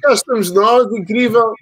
cá estamos nós, incrível.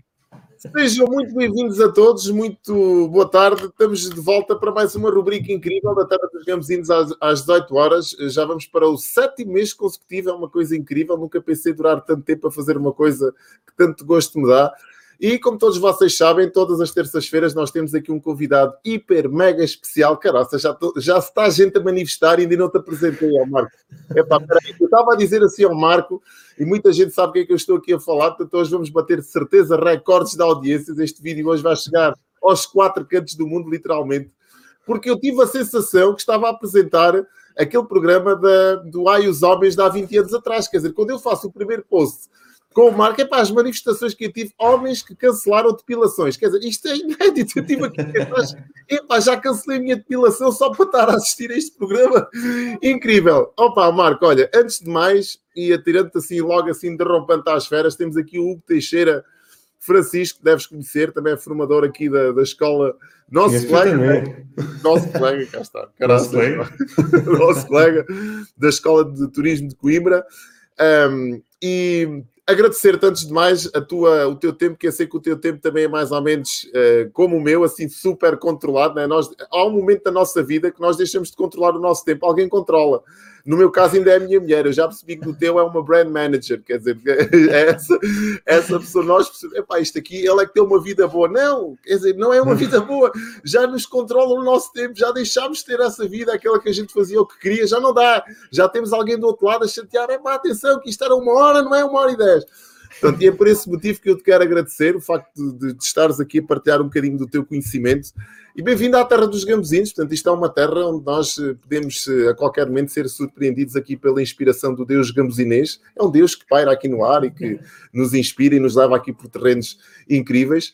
Sejam muito bem-vindos a todos, muito boa tarde. Estamos de volta para mais uma rubrica incrível da Terra dos Gambuzinos às, às 18 horas. Já vamos para o sétimo mês consecutivo, é uma coisa incrível. Nunca pensei durar tanto tempo a fazer uma coisa que tanto gosto me dá. E como todos vocês sabem, todas as terças-feiras nós temos aqui um convidado hiper, mega especial. Caraca, já, tô, já está a gente a manifestar e ainda não te apresentei ao Marco. Epá, peraí, eu estava a dizer assim ao Marco, e muita gente sabe o que é que eu estou aqui a falar, portanto hoje vamos bater de certeza recordes de audiências. Este vídeo hoje vai chegar aos quatro cantos do mundo, literalmente, porque eu tive a sensação que estava a apresentar aquele programa da, do Ai os Homens de há 20 anos atrás. Quer dizer, quando eu faço o primeiro post com o Marco, é para as manifestações que eu tive, homens que cancelaram depilações. Quer dizer, isto é inédito. Eu tive aqui atrás, epá, já cancelei a minha depilação só para estar a assistir a este programa. Incrível. Opa, Marco, olha, antes de mais, e atirando-te assim, logo assim, derrompando às feras, temos aqui o Hugo Teixeira Francisco, que deves conhecer, também é formador aqui da, da escola. Nosso colega, né? nosso colega, cá está, nosso colega. nosso colega da Escola de Turismo de Coimbra. Um, e agradecer-te antes de mais a tua, o teu tempo, que eu sei que o teu tempo também é mais ou menos uh, como o meu, assim, super controlado. Né? Nós, há um momento da nossa vida que nós deixamos de controlar o nosso tempo, alguém controla. No meu caso, ainda é a minha mulher. Eu já percebi que o teu é uma brand manager, quer dizer, é essa, essa pessoa, nós percebemos, epá, isto aqui, ela é que tem uma vida boa. Não, quer dizer, não é uma vida boa. Já nos controla o nosso tempo, já deixámos de ter essa vida, aquela que a gente fazia o que queria, já não dá. Já temos alguém do outro lado a chatear, é pá, atenção, que isto era uma hora, não é uma hora e dez. Portanto, e é por esse motivo que eu te quero agradecer o facto de, de, estares aqui a partilhar um bocadinho do teu conhecimento. E bem-vindo à Terra dos Gambuzinos. Portanto, isto é uma terra onde nós eh, podemos eh, a qualquer momento ser surpreendidos aqui pela inspiração do Deus gambuzinês. É um Deus que paira aqui no ar e que nos inspira e nos leva aqui por terrenos incríveis.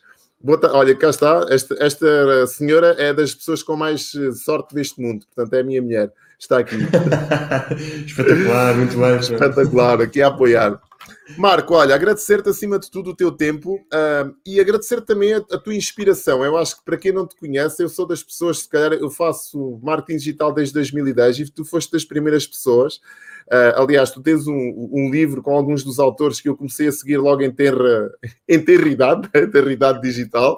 Olha, cá está. Esta, esta senhora é das pessoas com mais eh, sorte deste mundo. Portanto, é a minha mulher. Está aqui. Espetacular, muito bem. Espetacular, aqui a apoiar. Marco, olha, agradecer-te acima de tudo o teu tempo uh, e agradecer também a, a, tua inspiração. Eu acho que para quem não te conhece, eu sou das pessoas, se calhar eu faço marketing digital desde 2010 e tu foste das primeiras pessoas. Uh, aliás, tu tens um, um, livro com alguns dos autores que eu comecei a seguir logo em terra, em terra idade, terra idade digital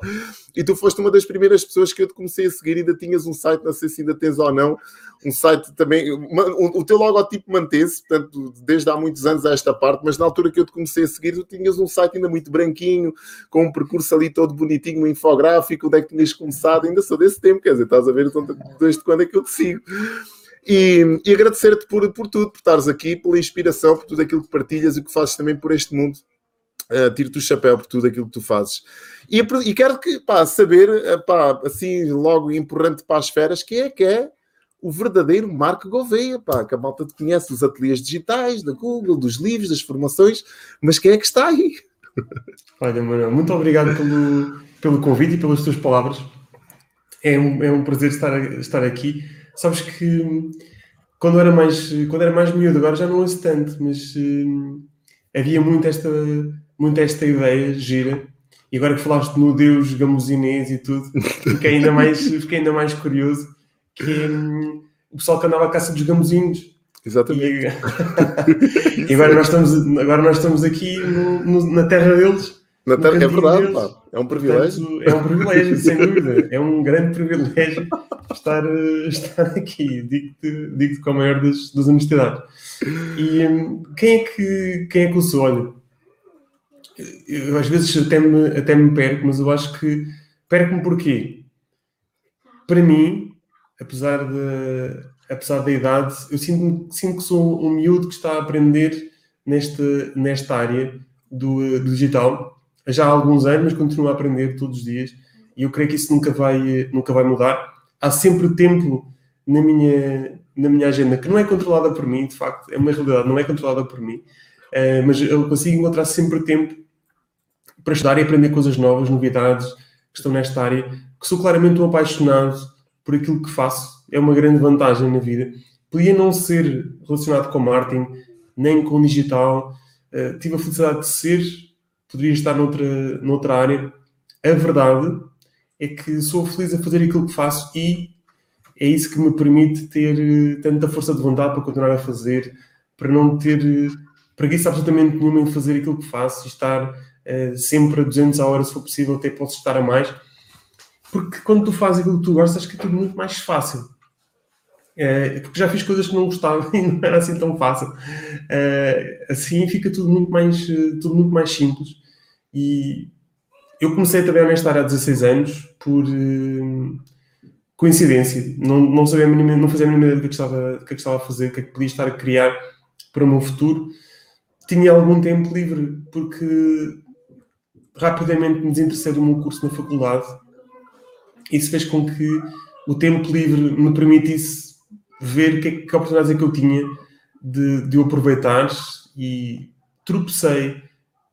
e tu foste uma das primeiras pessoas que eu te comecei a seguir. Ainda tinhas um site, não sei se ainda tens ou não, um site também. Uma, um, o teu logotipo mantém-se, portanto, desde há muitos anos a esta parte, mas na altura que eu te comecei a seguir, tu tinhas um site ainda muito branquinho, com um percurso ali todo bonitinho, um infográfico, onde é que tinhas começado. Ainda sou desse tempo, quer dizer, estás a ver então, desde quando é que eu te sigo. E, e agradecer-te por, por tudo, por estares aqui, pela inspiração, por tudo aquilo que partilhas e que fazes também por este mundo. Uh, Tiro-te o chapéu por tudo aquilo que tu fazes. E, e quero que, pá, saber, eh, pá, assim, logo empurrando para as feras, quem é que é o verdadeiro Marco Gouveia, pá, que a malta te conhece dos ateliês digitais, da Google, dos livros, das formações, mas quem é que está aí? Olha, Manuel, muito obrigado pelo, pelo convite e pelas tuas palavras. É um, é um prazer estar, estar aqui. Sabes que quando era mais, quando era mais miúdo, agora já não ouço tanto, mas hum, havia muito esta, muito esta ideia gira e agora que falaste no Deus gamusinês e tudo, fiquei ainda mais, fiquei ainda mais curioso, que é hum, o pessoal que andava à caça dos gamuzinhos. Exatamente. E, e, agora, nós estamos, agora nós estamos aqui no, no, na terra deles. Na terra, é verdade, pá. é um privilégio. Portanto, é um privilégio, sem dúvida. É um grande privilégio estar, estar aqui, digo-te digo com a maior das, das honestidades. E hum, quem é que, quem é que eu sou? Olha, eu às vezes até me, até me perco, mas eu acho que perco-me porquê? Para mim, apesar, de, apesar da idade, eu sinto, sinto que sou um miúdo que está a aprender nesta, nesta área do, do digital já há alguns anos, mas continuo a aprender todos os dias e eu creio que isso nunca vai, nunca vai mudar. Há sempre tempo na minha, na minha agenda que não é controlada por mim, de facto, é uma realidade, não é controlada por mim, uh, mas eu consigo encontrar sempre tempo para estudar e aprender coisas novas, novidades que estão nesta área, que sou claramente um apaixonado por aquilo que faço, é uma grande vantagem na vida. Podia não ser relacionado com marketing, nem com digital, uh, tive a felicidade de ser, poderia estar noutra, noutra área. A verdade é que sou feliz a fazer aquilo que faço e é isso que me permite ter uh, tanta força de vontade para continuar a fazer, para não ter uh, preguiça absolutamente nenhuma em fazer aquilo que faço e estar uh, sempre a 200 a hora, se for possível, até posso estar a mais. Porque quando tu fazes aquilo que tu gostas, acho que é tudo muito mais fácil. Uh, porque já fiz coisas que não gostava e não era assim tão fácil. Uh, assim fica tudo muito mais, tudo muito mais simples. E eu comecei a trabalhar nesta área há 16 anos por coincidência. Não, não sabia mínima, não fazia a mínima ideia do que, estava, do que estava a fazer, o que é que podia estar a criar para o meu futuro. Tinha algum tempo livre, porque rapidamente me desinteressei do meu curso na faculdade. Isso fez com que o tempo livre me permitisse ver que, que oportunidades é que eu tinha de, de aproveitar e tropecei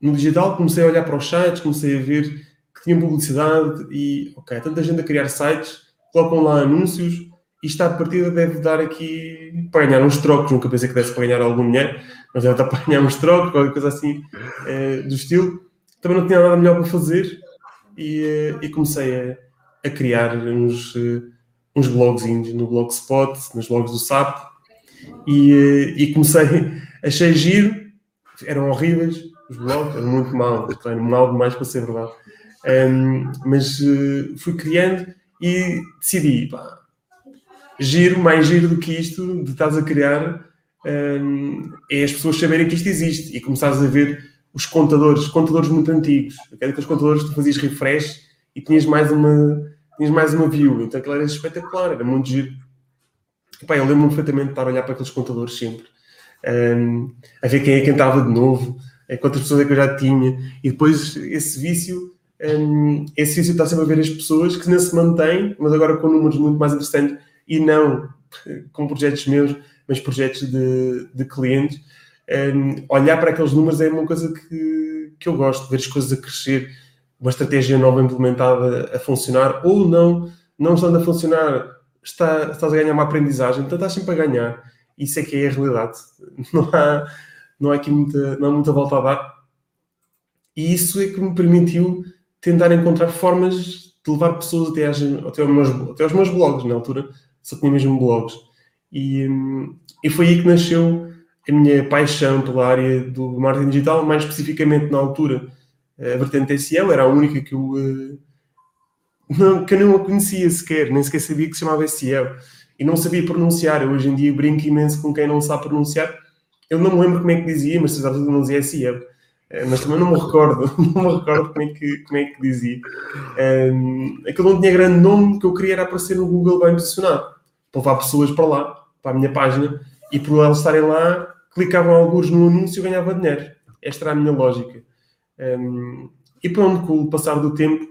no digital, comecei a olhar para os sites, comecei a ver que tinha publicidade e, ok, tanta gente a criar sites, colocam lá anúncios e está de partida deve dar aqui para ganhar uns trocos. Nunca pensei que desse para ganhar algum dinheiro, mas deve dar para ganhar uns trocos, qualquer coisa assim é, do estilo. Também não tinha nada melhor para fazer e, eh, e comecei a, a, criar uns, eh, uns blogzinhos no Blogspot, nos blogs do SAP. E, e comecei, achei giro, eram horríveis os blogs, eram muito mal, eram mal demais para ser verdade. Um, mas uh, fui criando e decidi, pá, giro, mais giro do que isto, de estás a criar, um, é as pessoas saberem que isto existe e começares a ver os contadores, contadores muito antigos, aqueles contadores que tu fazias refresh e tinhas mais uma, tinhas mais uma view, então aquilo era espetacular, era muito giro. Pá, eu lembro-me perfeitamente de estar a olhar para aqueles contadores sempre, um, a ver quem é que entrava de novo, eh, quantas pessoas é que eu já tinha, e depois esse vício um, esse vício está sempre a ver as pessoas que não se mantêm, mas agora com números muito mais interessantes e não com projetos meus, mas projetos de, de clientes. Um, olhar para aqueles números é uma coisa que, que eu gosto, ver as coisas a crescer, uma estratégia nova implementada a funcionar ou não, não estando a funcionar, está, estás a ganhar uma aprendizagem, então estás sempre a ganhar. Isso é que é a realidade. Não há, não há aqui muita, não há muita volta a dar. E isso é que me permitiu tentar encontrar formas de levar pessoas até, às, até, aos, meus, até aos meus blogs, na altura só tinha mesmo blogs. E, e foi aí que nasceu a minha paixão pela área do marketing digital, mais especificamente na altura. A vertente SEO era a única que eu, eh, não, que eu não a conhecia sequer, nem sequer sabia que se chamava SEO. E não sabia pronunciar. Eu hoje em dia brinco imenso com quem não sabe pronunciar. Eu não me lembro como é que dizia, mas se não dizia SEO. Eh, mas também não me recordo, não me recordo como é que, como é que dizia. Um, ehm, aquilo não tinha grande nome, que eu queria era aparecer no Google bem posicionado, para levar pessoas para lá, para a minha página, e por elas estarem lá, clicavam alguns no anúncio e ganhava dinheiro. Esta era a minha lógica. Um, e pronto, com o passar do tempo,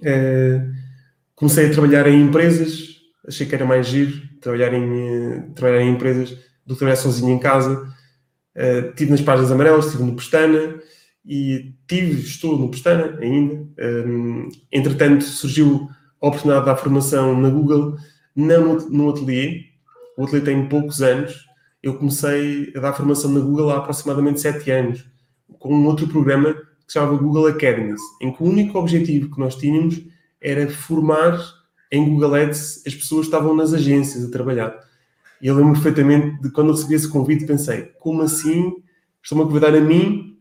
uh, comecei a trabalhar em empresas, achei que era mais giro trabalhar em, uh, trabalhar em empresas do que trabalhar sozinho em casa Uh, tive nas páginas amarelas, estive no Pestana e tive, estou no Pestana ainda. Um, eh, entretanto, surgiu a oportunidade da formação na Google, não no, no ateliê. O ateliê tem poucos anos. Eu comecei a dar formação na Google há aproximadamente sete anos, com um outro programa que se chamava Google Academies, em que o único objetivo que nós tínhamos era formar em Google Ads as pessoas que estavam nas agências a trabalhar. E eu lembro perfeitamente de quando eu recebi esse convite, pensei: como assim estão-me a convidar a mim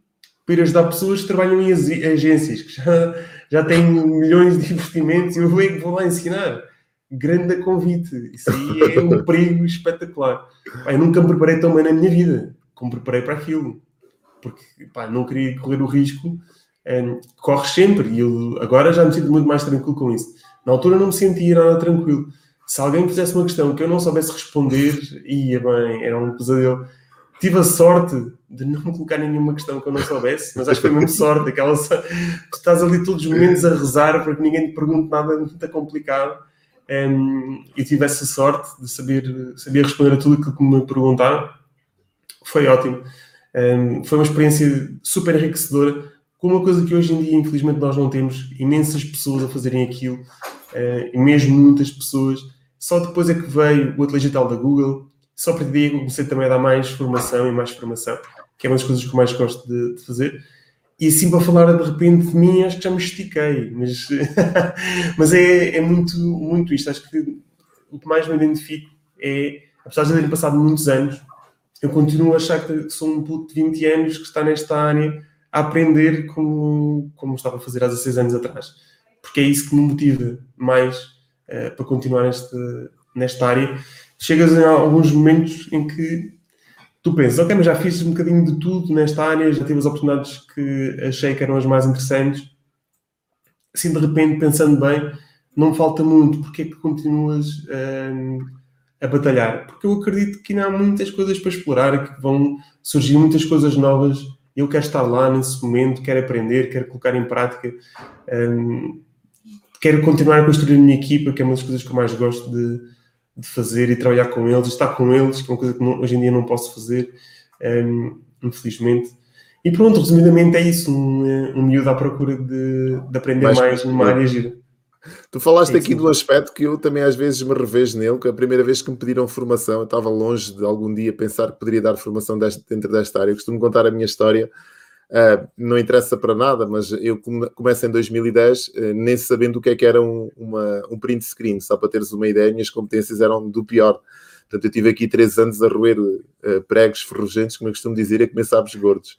para ir ajudar pessoas que trabalham em agências, que já, já têm milhões de investimentos e eu vou lá ensinar? Grande convite. Isso aí é um perigo espetacular. Eu nunca me preparei tão bem na minha vida como preparei para aquilo. Porque pá, não queria correr o risco. Um, corres sempre. E eu agora já me sinto muito mais tranquilo com isso. Na altura não me sentia nada tranquilo se alguém fizesse uma questão que eu não soubesse responder, ia bem, era um pesadelo. Tive a sorte de não me colocar nenhuma questão que eu não soubesse, mas acho que foi mesmo sorte. Aquela, tu estás ali todos os momentos a rezar para que ninguém te pergunte nada muito complicado. Um, e tive essa sorte de saber, saber responder a tudo aquilo que me perguntaram. Foi ótimo. Um, foi uma experiência super enriquecedora, com uma coisa que hoje em dia, infelizmente, nós não temos imensas pessoas a fazerem aquilo, uh, e mesmo muitas pessoas só depois é que veio o ateliê digital da Google. Só para dia comecei também a dar mais formação e mais formação, que é uma das coisas que eu mais gosto de, de fazer. E assim para falar de repente de mim, acho que já me estiquei, mas, mas é, é muito, muito isto. Acho que o que mais me identifico é, apesar de terem passado muitos anos, eu continuo a achar que sou um puto de 20 anos que está nesta área a aprender como, como estava a fazer há 16 anos atrás. Porque é isso que me motiva mais uh, para continuar neste, nesta área. Chegas a alguns momentos em que tu pensas, ok, mas já fiz um bocadinho de tudo nesta área, já tive as oportunidades que achei que eram as mais interessantes. Assim, de repente, pensando bem, não falta muito, porque é que continuas uh, a batalhar? Porque eu acredito que ainda há muitas coisas para explorar, que vão surgir muitas coisas novas. Eu quero estar lá nesse momento, quero aprender, quero colocar em prática, um, quero continuar a construir a minha equipa, que é uma das coisas que eu mais gosto de, de fazer e trabalhar com eles, estar com eles, que é uma coisa que não, hoje em dia não posso fazer, um, infelizmente. E pronto, resumidamente é isso, um, um miúdo à procura de, de aprender mais, mais numa área gira. Tu falaste é aqui do aspecto que eu também às vezes me revejo nele, que a primeira vez que me pediram formação, eu estava longe de algum dia pensar que poderia dar formação deste, dentro desta área. Eu costumo contar a minha história, uh, não interessa para nada, mas eu começo em 2010, uh, nem sabendo o que é que era um, uma, um print screen, só para teres uma ideia, minhas competências eram do pior. Portanto, eu tive aqui três anos a roer uh, pregos ferrugentes, como eu costumo dizer, a comer sabes gordos.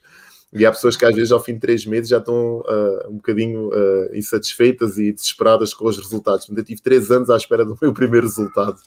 E há pessoas que às vezes ao fim de três meses já estão uh, um bocadinho uh, insatisfeitas e desesperadas com os resultados. Eu tive três anos à espera do meu primeiro resultado.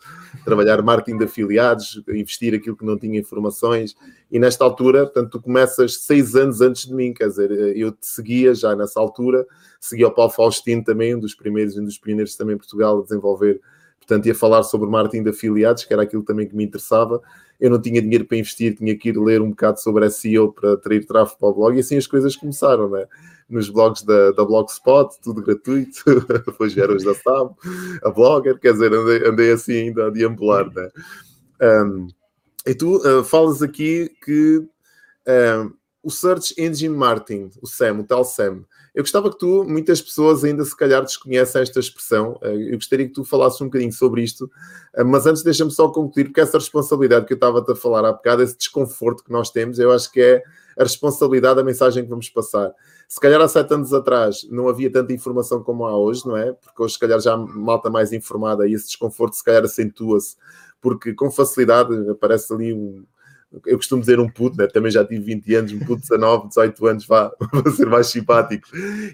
Trabalhar marketing de afiliados, investir aquilo que não tinha informações. E nesta altura, portanto, tu começas seis anos antes de mim, quer dizer, eu te seguia já nessa altura, seguia o Paulo Faustino também, um dos primeiros, um dos pioneiros também em Portugal a desenvolver portanto ia falar sobre marketing de afiliados, que era aquilo também que me interessava. Eu não tinha dinheiro para investir, tinha que ir ler um bocado sobre SEO para atrair tráfego para o blog, e assim as coisas começaram, né? Nos blogs da, da Blogspot, tudo gratuito, depois vieram os da SAB, a Blogger, quer dizer, andei, andei assim ainda a deambular, né? Um, e tu uh, falas aqui que o Search Engine Marketing, o SEM, o tal SEM, eu gostava que tu, muitas pessoas ainda se calhar desconhecem esta expressão, eh, eu gostaria que tu falasses um bocadinho sobre isto, eh, mas antes deixa-me só concluir, porque essa responsabilidade que eu estava a falar há bocado, esse desconforto que nós temos, eu acho que é a responsabilidade da mensagem que vamos passar. Se calhar há sete anos atrás não havia tanta informação como há hoje, não é? Porque hoje, se calhar, já há malta mais informada e esse desconforto, se calhar, acentua-se, porque com facilidade aparece ali um, eu costumo dizer um puto, né? também já tive 20 anos, um puto de 19, 18 anos, vá, para ser mais simpático,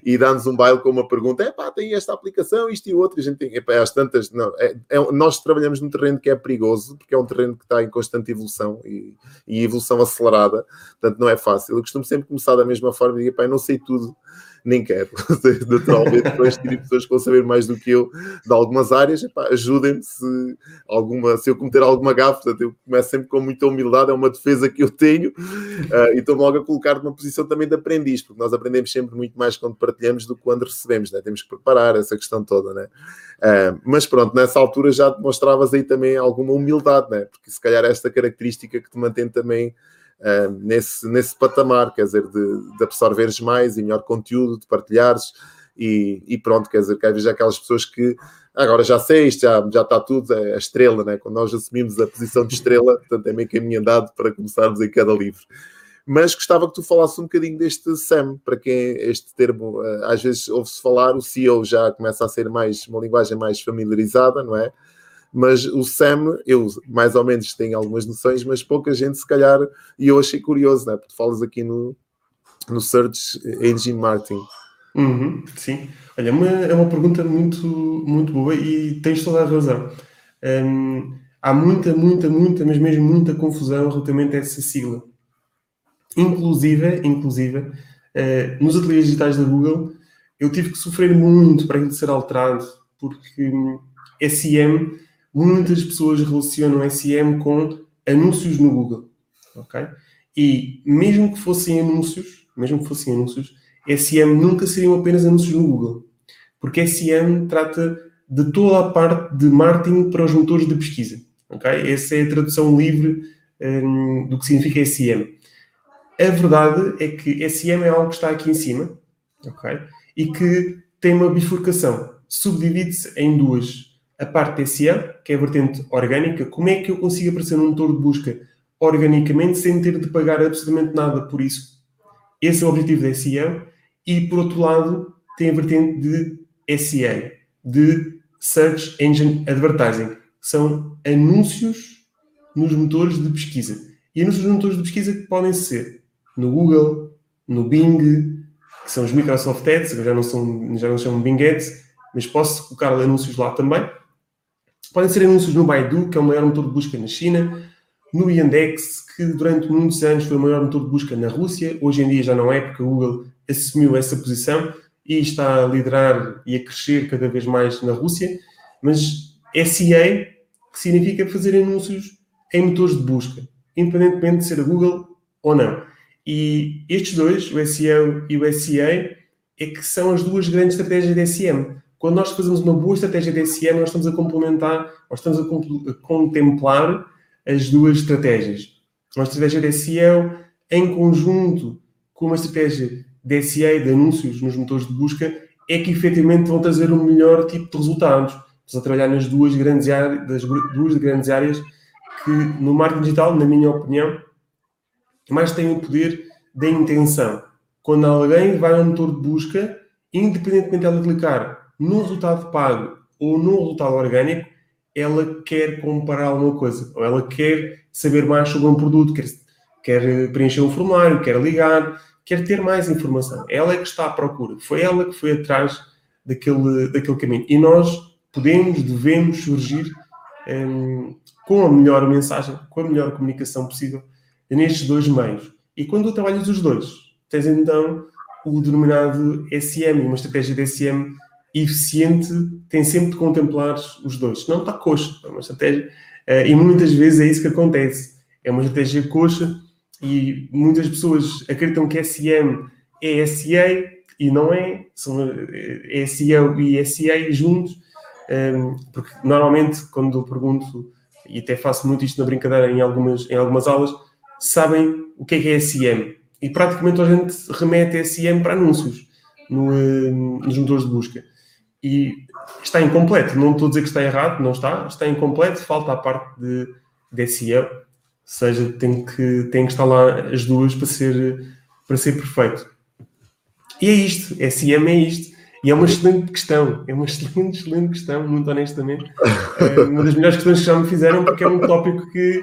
e dá-nos um baile com uma pergunta: é pá, tem esta aplicação, isto e outro, e a gente tem, epá, às tantas, não, é, é, nós trabalhamos num terreno que é perigoso, porque é um terreno que está em constante evolução e, e evolução acelerada, portanto não é fácil. Eu costumo sempre começar da mesma forma e dizer, pá, eu não sei tudo nem quero. Naturalmente, depois tive pessoas que vão saber mais do que eu de algumas áreas, ajudem-me se, se eu cometer alguma gafe, portanto, eu começo sempre com muita humildade, é uma defesa que eu tenho, uh, e estou-me logo a colocar numa posição também de aprendiz, porque nós aprendemos sempre muito mais quando partilhamos do que quando recebemos, né? temos que preparar essa questão toda, né? Uh, mas pronto, nessa altura já demonstravas aí também alguma humildade, né? porque se calhar esta característica que te mantém também uh, nesse, nesse patamar, quer dizer, de, de, absorveres mais e melhor conteúdo, de partilhares e, e pronto, quer dizer, que às vezes aquelas pessoas que agora já sei, isto já, já está tudo, é a estrela, né? quando nós assumimos a posição de estrela, portanto é meio caminho andado para começarmos em cada livro. Mas gostava que tu falasses um bocadinho deste SAM, para quem este termo eh, às vezes ouve-se falar, o CEO já começa a ser mais uma linguagem mais familiarizada, não é? Mas o Sam, eu mais ou menos tenho algumas noções, mas pouca gente se calhar, e eu achei curioso, né? porque falas aqui no, no Search Engine Marketing. Uhum, sim, olha, é uma, é uma pergunta muito, muito boa e tens toda a razão. Um, há muita, muita, muita, mas mesmo muita confusão relativamente a essa sigla. Inclusive, inclusive uh, nos ateliês digitais da Google, eu tive que sofrer muito para ele ser alterado, porque um, muitas pessoas relacionam SEM com anúncios no Google, ok? E mesmo que fossem anúncios, mesmo que fossem anúncios, SEM nunca seriam apenas anúncios no Google, porque SEM trata de toda a parte de marketing para os motores de pesquisa, ok? Essa é a tradução livre um, do que significa SEM. A verdade é que SEM é algo que está aqui em cima, ok? E que tem uma bifurcação, subdivide-se em duas a parte SEO, que é a vertente orgânica, como é que eu consigo aparecer num motor de busca organicamente sem ter de pagar absolutamente nada por isso? Esse é o objetivo da SEO. E, por outro lado, tem a vertente de SEA, de Search Engine Advertising. São anúncios nos motores de pesquisa. E anúncios nos motores de pesquisa que podem ser no Google, no Bing, que são os Microsoft Ads, já não, são, já não chamam Bing Ads, mas posso colocar anúncios lá também. Podem ser anúncios no Baidu, que é o maior motor de busca na China, no Yandex, que durante muitos anos foi o maior motor de busca na Rússia, hoje em dia já não é, porque a Google assumiu essa posição e está a liderar e a crescer cada vez mais na Rússia, mas SEA, que significa fazer anúncios em motores de busca, independentemente de ser a Google ou não. E estes dois, o SEO e o SEA, é que são as duas grandes estratégias de SEM. Quando nós fazemos uma boa estratégia de SEM, nós estamos a complementar, nós estamos a, contemplar as duas estratégias. Uma estratégia de SEO em conjunto com uma estratégia de SEA, de anúncios nos motores de busca, é que efetivamente vão trazer o um melhor tipo de resultados. Estamos a trabalhar nas duas grandes, áreas, das duas grandes áreas que no marketing digital, na minha opinião, mais têm o poder da intenção. Quando alguém vai a um motor de busca, independentemente de ela clicar no resultado pago ou no resultado orgânico, ela quer comparar alguma coisa, ou ela quer saber mais sobre um produto, quer, quer preencher um formulário, quer ligar, quer ter mais informação. Ela é que está à procura. Foi ela que foi atrás daquele, daquele caminho. E nós podemos, devemos surgir um, com a melhor mensagem, com a melhor comunicação possível nestes dois meios. E quando trabalhas os dois, tens então o denominado SM, uma estratégia de SM eficiente tem sempre de contemplar os dois. Não está coxa, é uma estratégia, uh, e muitas vezes é isso que acontece. É uma estratégia coxa e muitas pessoas acreditam que SM é SEA e não é, são é SEO e SEA juntos, ehm, porque normalmente quando eu pergunto, e até faço muito isto na brincadeira em algumas, em algumas aulas, sabem o que é que é SEM. E praticamente a gente remete SEM para anúncios no, ehm, nos motores de busca e está incompleto. Não estou a dizer que está errado, não está, está incompleto, falta a parte de, de SEO, ou seja, tem que, tem que estar lá as duas para ser, para ser perfeito. E é isto, SEM é isto. E é uma excelente questão, é uma excelente, excelente questão, muito honestamente. É uma das melhores questões que já me fizeram, porque é um tópico que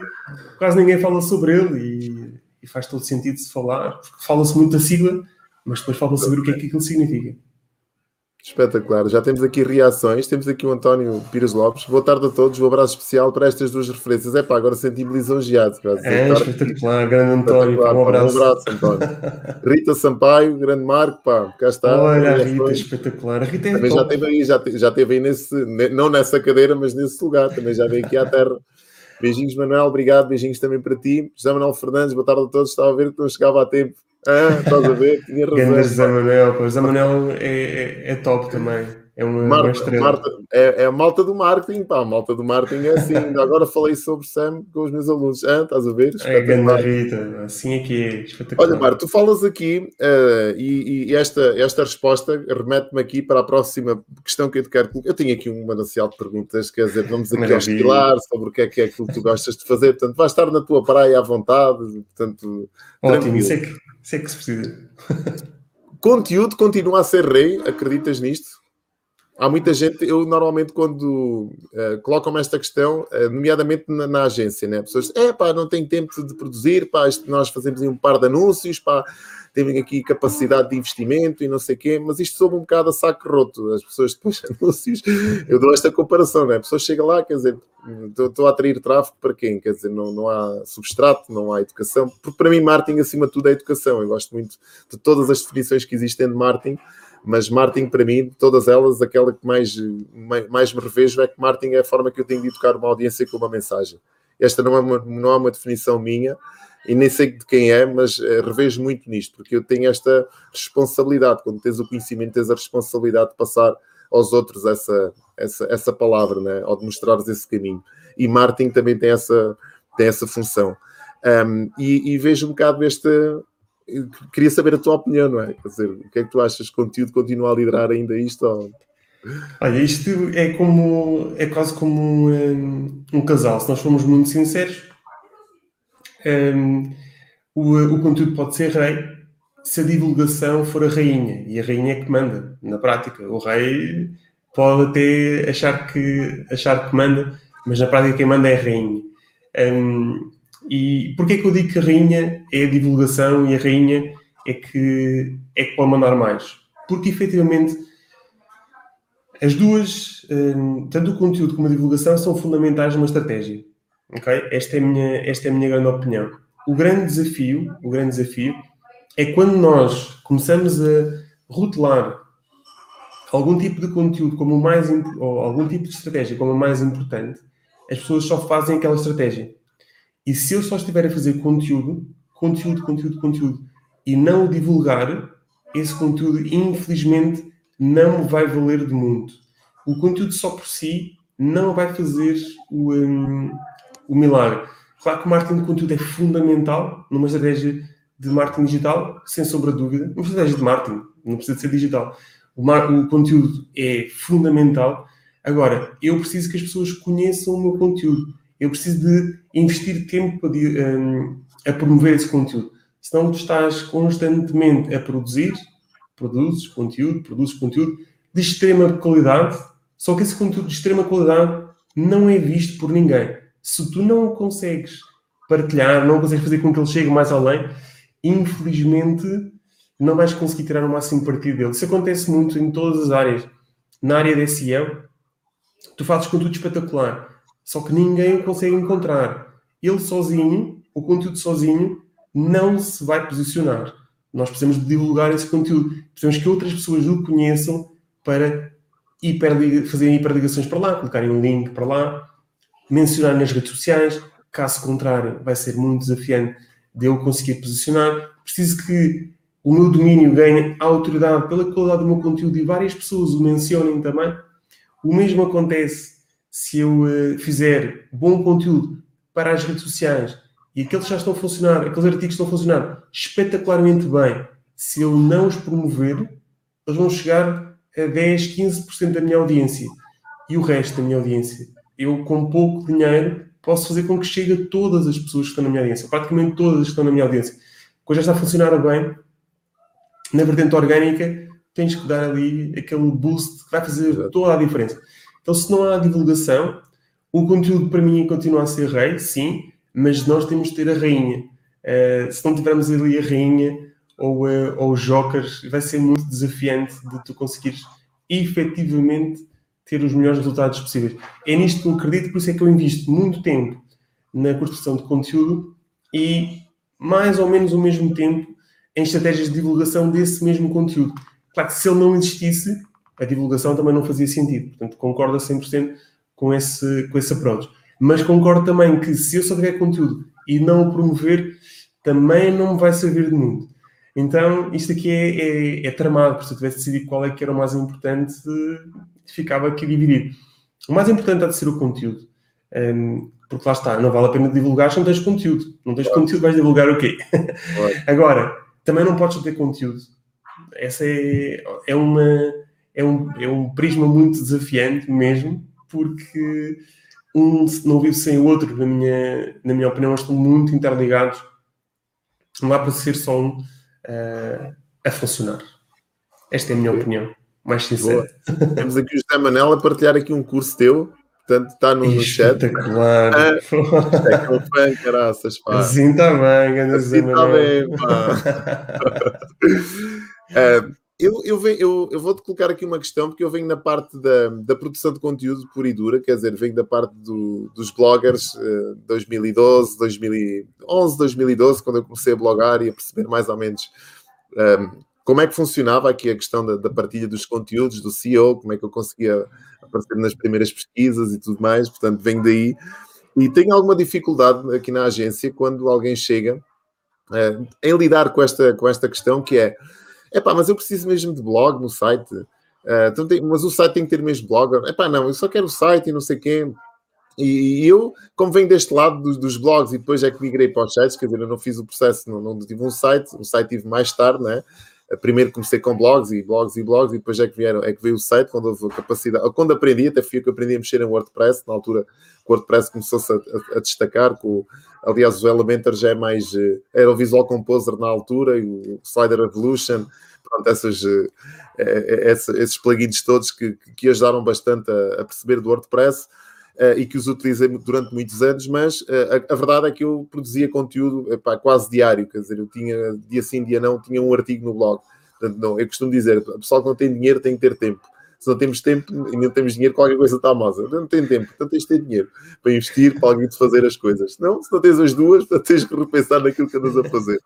quase ninguém fala sobre ele e, e faz todo sentido se falar, porque fala-se muito da sigla, mas depois falta saber o que é que aquilo significa. Espetacular. Já temos aqui reações. Temos aqui o António Pires Lopes. Boa tarde a todos. Um abraço especial para estas duas referências. É pá, agora senti-me lisonjeado. É, espetacular. Grande António. Um abraço. Um abraço, António. Rita Sampaio, grande Marco, pá, cá está. Olha, a Rita, espetacular. A Rita é Também já esteve aí, já, já teve aí nesse, não nessa cadeira, mas nesse lugar. Também já veio aqui à terra. Beijinhos, Manuel. Obrigado. Beijinhos também para ti. José Manuel Fernandes, boa tarde a todos. Estava a ver que não chegava a tempo. Ah, estás a ver? Tinha razão. José Manuel, José Manuel é, é, é, top também. É uma, Marta, uma estrela. Marta, é, é, a malta do marketing, pá. A malta do marketing é assim. Agora falei sobre Sam com os meus alunos. Ah, estás a ver? É grande Rita, assim é que é. Espetacular. Olha, Marta, tu falas aqui uh, e, e, esta, esta resposta remete-me aqui para a próxima questão que eu te quero colocar. Eu tenho aqui um manancial de perguntas, quer dizer, vamos aqui oscilar sobre o que é que é aquilo que tu gostas de fazer. Portanto, vais estar na tua praia à vontade. Portanto, Ótimo, isso é que isso é que se precisa. Conteúdo continua a ser rei, acreditas nisto? Há muita gente, eu normalmente quando uh, colocam-me esta questão, uh, nomeadamente na, na, agência, né? pessoas é pá, não tenho tempo de produzir, pá, nós fazemos um par de anúncios, pá, têm aqui capacidade de investimento e não sei o quê, mas isto soube um bocado a saco roto. As pessoas depois anúncios, eu dou esta comparação, né? a pessoa chega lá, quer dizer, estou a atrair tráfego para quem? Quer dizer, não, não há substrato, não há educação, porque para mim marketing acima de tudo é educação, eu gosto muito de todas as definições que existem de marketing, mas marketing para mim, todas elas, aquela que mais, mais me revejo é que marketing é a forma que eu tenho de educar uma audiência com uma mensagem. Esta não é uma, não é uma definição minha, e nem sei de quem é, mas uh, revejo muito nisto, porque eu tenho esta responsabilidade, quando tens o conhecimento, tens a responsabilidade de passar aos outros essa, essa, essa palavra, né? ou de mostrares esse caminho. E marketing também tem essa, tem essa função. Um, e, e, vejo um bocado este. Queria saber a tua opinião, não é? Quer dizer, o que é que tu achas? Conteúdo continua a liderar ainda isto? Ou... Olha, isto é como é quase como um, um casal. Se nós formos muito sinceros, um, o, o conteúdo pode ser rei se a divulgação for a rainha e a rainha é que manda na prática. O rei pode até achar que, achar que manda, mas na prática quem manda é a rainha. Um, E porquê que eu digo que a rainha é a divulgação e a rainha é que, é que pode mandar mais? Porque efetivamente as duas, tanto o conteúdo como a divulgação, são fundamentais numa estratégia. Okay? Esta, é a minha, esta é a minha grande opinião. O grande desafio, o grande desafio é quando nós começamos a rotular algum tipo de conteúdo como o mais ou algum tipo de estratégia como o mais importante, as pessoas só fazem aquela estratégia. E se eu só estiver a fazer conteúdo, conteúdo, conteúdo, conteúdo, e não o divulgar, esse conteúdo, infelizmente, não vai valer de muito. O conteúdo só por si não vai fazer o, um, o milagre. Claro que o marketing de conteúdo é fundamental numa estratégia de marketing digital, sem sombra de dúvida. Uma estratégia de marketing, não precisa de ser digital. O, mar, o conteúdo é fundamental. Agora, eu preciso que as pessoas conheçam o meu conteúdo. Eu preciso de investir tempo um, a promover esse conteúdo. Senão tu estás constantemente a produzir, produzes conteúdo, produzes conteúdo de extrema qualidade, só que esse conteúdo de extrema qualidade não é visto por ninguém. Se tu não consegues partilhar, não consegues fazer com que ele chegue mais além, infelizmente não vais conseguir tirar o máximo partido dele. Isso acontece muito em todas as áreas. Na área de SEO, tu fazes conteúdo espetacular, só que ninguém o consegue encontrar. Ele sozinho, o conteúdo sozinho, não se vai posicionar. Nós precisamos de divulgar esse conteúdo. Precisamos que outras pessoas o conheçam para hiperliga, fazerem hiperligações para lá, colocarem um link para lá, mencionar nas redes sociais. Caso contrário, vai ser muito desafiante de eu conseguir posicionar. Preciso que o meu domínio ganhe autoridade pela qualidade do meu conteúdo e várias pessoas o mencionem também. O mesmo acontece se eu uh, fizer bom conteúdo para as redes sociais e aqueles já estão a funcionar, aqueles artigos estão a funcionar espetacularmente bem, se eu não os promover, eles vão chegar a 10, 15% da minha audiência e o resto da minha audiência. Eu, com pouco dinheiro, posso fazer com que chegue a todas as pessoas que estão na minha audiência, praticamente todas as que estão na minha audiência. Quando já está a funcionar bem, na vertente orgânica, tens que dar ali aquele boost que vai fazer toda a diferença. Então, se não há divulgação, o conteúdo para mim continua a ser rei, sim, mas nós temos de ter a rainha. Uh, se não tivermos ali a rainha ou, uh, ou os jokers, vai ser muito desafiante de tu conseguires efetivamente ter os melhores resultados possíveis. É nisto que eu acredito, por isso é que eu invisto muito tempo na construção de conteúdo e mais ou menos o mesmo tempo em estratégias de divulgação desse mesmo conteúdo. Claro que se ele não existisse, a divulgação também não fazia sentido. Portanto, concordo a 100% com esse, com esse approach. Mas concordo também que se eu só tiver conteúdo e não o promover, também não me vai servir de muito. Então, isto aqui é, é, é tramado, porque se eu tivesse decidido qual é que era o mais importante, ficava aqui dividido. O mais importante há de ser o conteúdo. Um, porque lá está, não vale a pena divulgar se não tens conteúdo. Não tens claro. conteúdo, vais divulgar o quê? Claro. Agora, também não podes ter conteúdo. Essa é, é, uma, é, um, é um prisma muito desafiante mesmo, porque um não vive sem o outro, na minha, na minha opinião, estão muito interligados. Não dá para ser só um uh, a funcionar. Esta é a minha opinião, mais sincera. Temos aqui o José Manel a partilhar aqui um curso teu, portanto está no, no chat. Espetacular. Ah, é que é um fã, caraças, pá. Assim está bem, assim está bem, pá. uh, Eu, eu, venho, eu, eu vou-te colocar aqui uma questão, porque eu venho na parte da, da produção de conteúdo pura e dura, quer dizer, venho da parte do, dos bloggers uh, 2012, 2011, 2012, quando eu comecei a blogar e a perceber mais ou menos um, ehm, como é que funcionava aqui a questão da, da, partilha dos conteúdos, do CEO, como é que eu conseguia aparecer nas primeiras pesquisas e tudo mais, portanto, venho daí. E tenho alguma dificuldade aqui na agência quando alguém chega uh, em lidar com esta, com esta questão que é é pá, mas eu preciso mesmo de blog no site. Uh, então tem, mas o site tem que ter mesmo blog. É pá, não, eu só quero o site e não sei quê. E, e eu, como venho deste lado dos, dos, blogs e depois é que migrei para os sites, quer dizer, eu não fiz o processo, não, não tive um site, o site tive mais tarde, né? Primeiro comecei com blogs e blogs e blogs, e depois é que, vieram, é que veio o site, quando houve capacidade, quando aprendi, até fui eu que aprendi a mexer em WordPress, na altura o WordPress começou-se a, a, a, destacar, com, aliás o Elementor já é mais, eh, era o Visual Composer na altura, e o Slider Evolution, pronto, essas, eh, eh, esses plugins todos que, que ajudaram bastante a, a perceber do WordPress. Uh, e que os utilizei durante muitos anos, mas uh, a, a, verdade é que eu produzia conteúdo epá, quase diário, quer dizer, eu tinha dia sim, dia não, tinha um artigo no blog. Portanto, não, eu costumo dizer, o pessoal que não tem dinheiro tem que ter tempo. Se não temos tempo e não temos dinheiro, qualquer coisa está mosa. Não tem tempo, então tens de ter dinheiro para investir, para alguém te fazer as coisas. Não, se não tens as duas, tens que repensar naquilo que andas a fazer.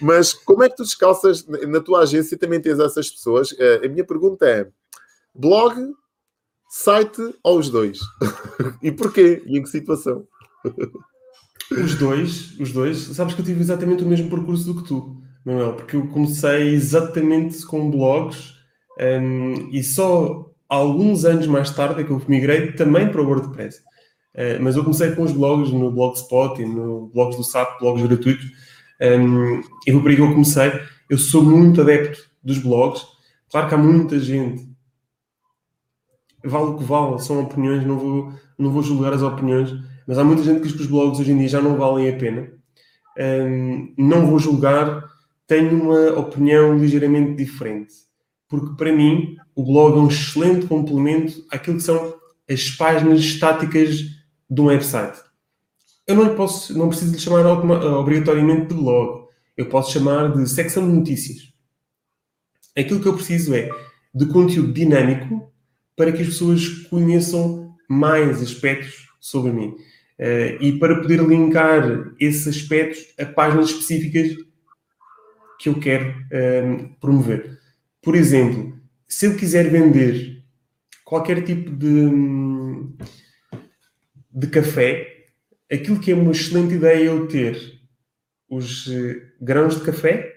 Mas como é que tu descalças na tua agência também tens essas pessoas? Eh, a minha pergunta é: blog, site ou os dois? e porquê? E em que situação? Os dois, os dois. Sabes que eu tive exatamente o mesmo percurso do que tu, Manuel, porque eu comecei exatamente com blogs um, e só alguns anos mais tarde é que eu migrei também para o WordPress. Uh, mas eu comecei com os blogs no Blogspot e no blogs do SAP, blogs gratuitos. Um, e foi por aí que eu comecei. Eu sou muito adepto dos blogs. Claro que há muita gente. Vale o que vale, são opiniões, não vou, não vou julgar as opiniões, mas há muita gente que diz que os blogs hoje em dia já não valem a pena. Um, não vou julgar, tenho uma opinião ligeiramente diferente porque para mim o blog é um excelente complemento àquilo que são as páginas estáticas de um website. Eu não posso, não preciso lhe chamar obrigatoriamente de blog. Eu posso chamar de secção de notícias. Aquilo que eu preciso é de conteúdo dinâmico para que as pessoas conheçam mais aspectos sobre mim. Uh, e para poder linkar esses aspectos a páginas específicas que eu quero uh, promover. Por exemplo, se eu quiser vender qualquer tipo de, de café, aquilo que é uma excelente ideia é eu ter os eh, grãos de café,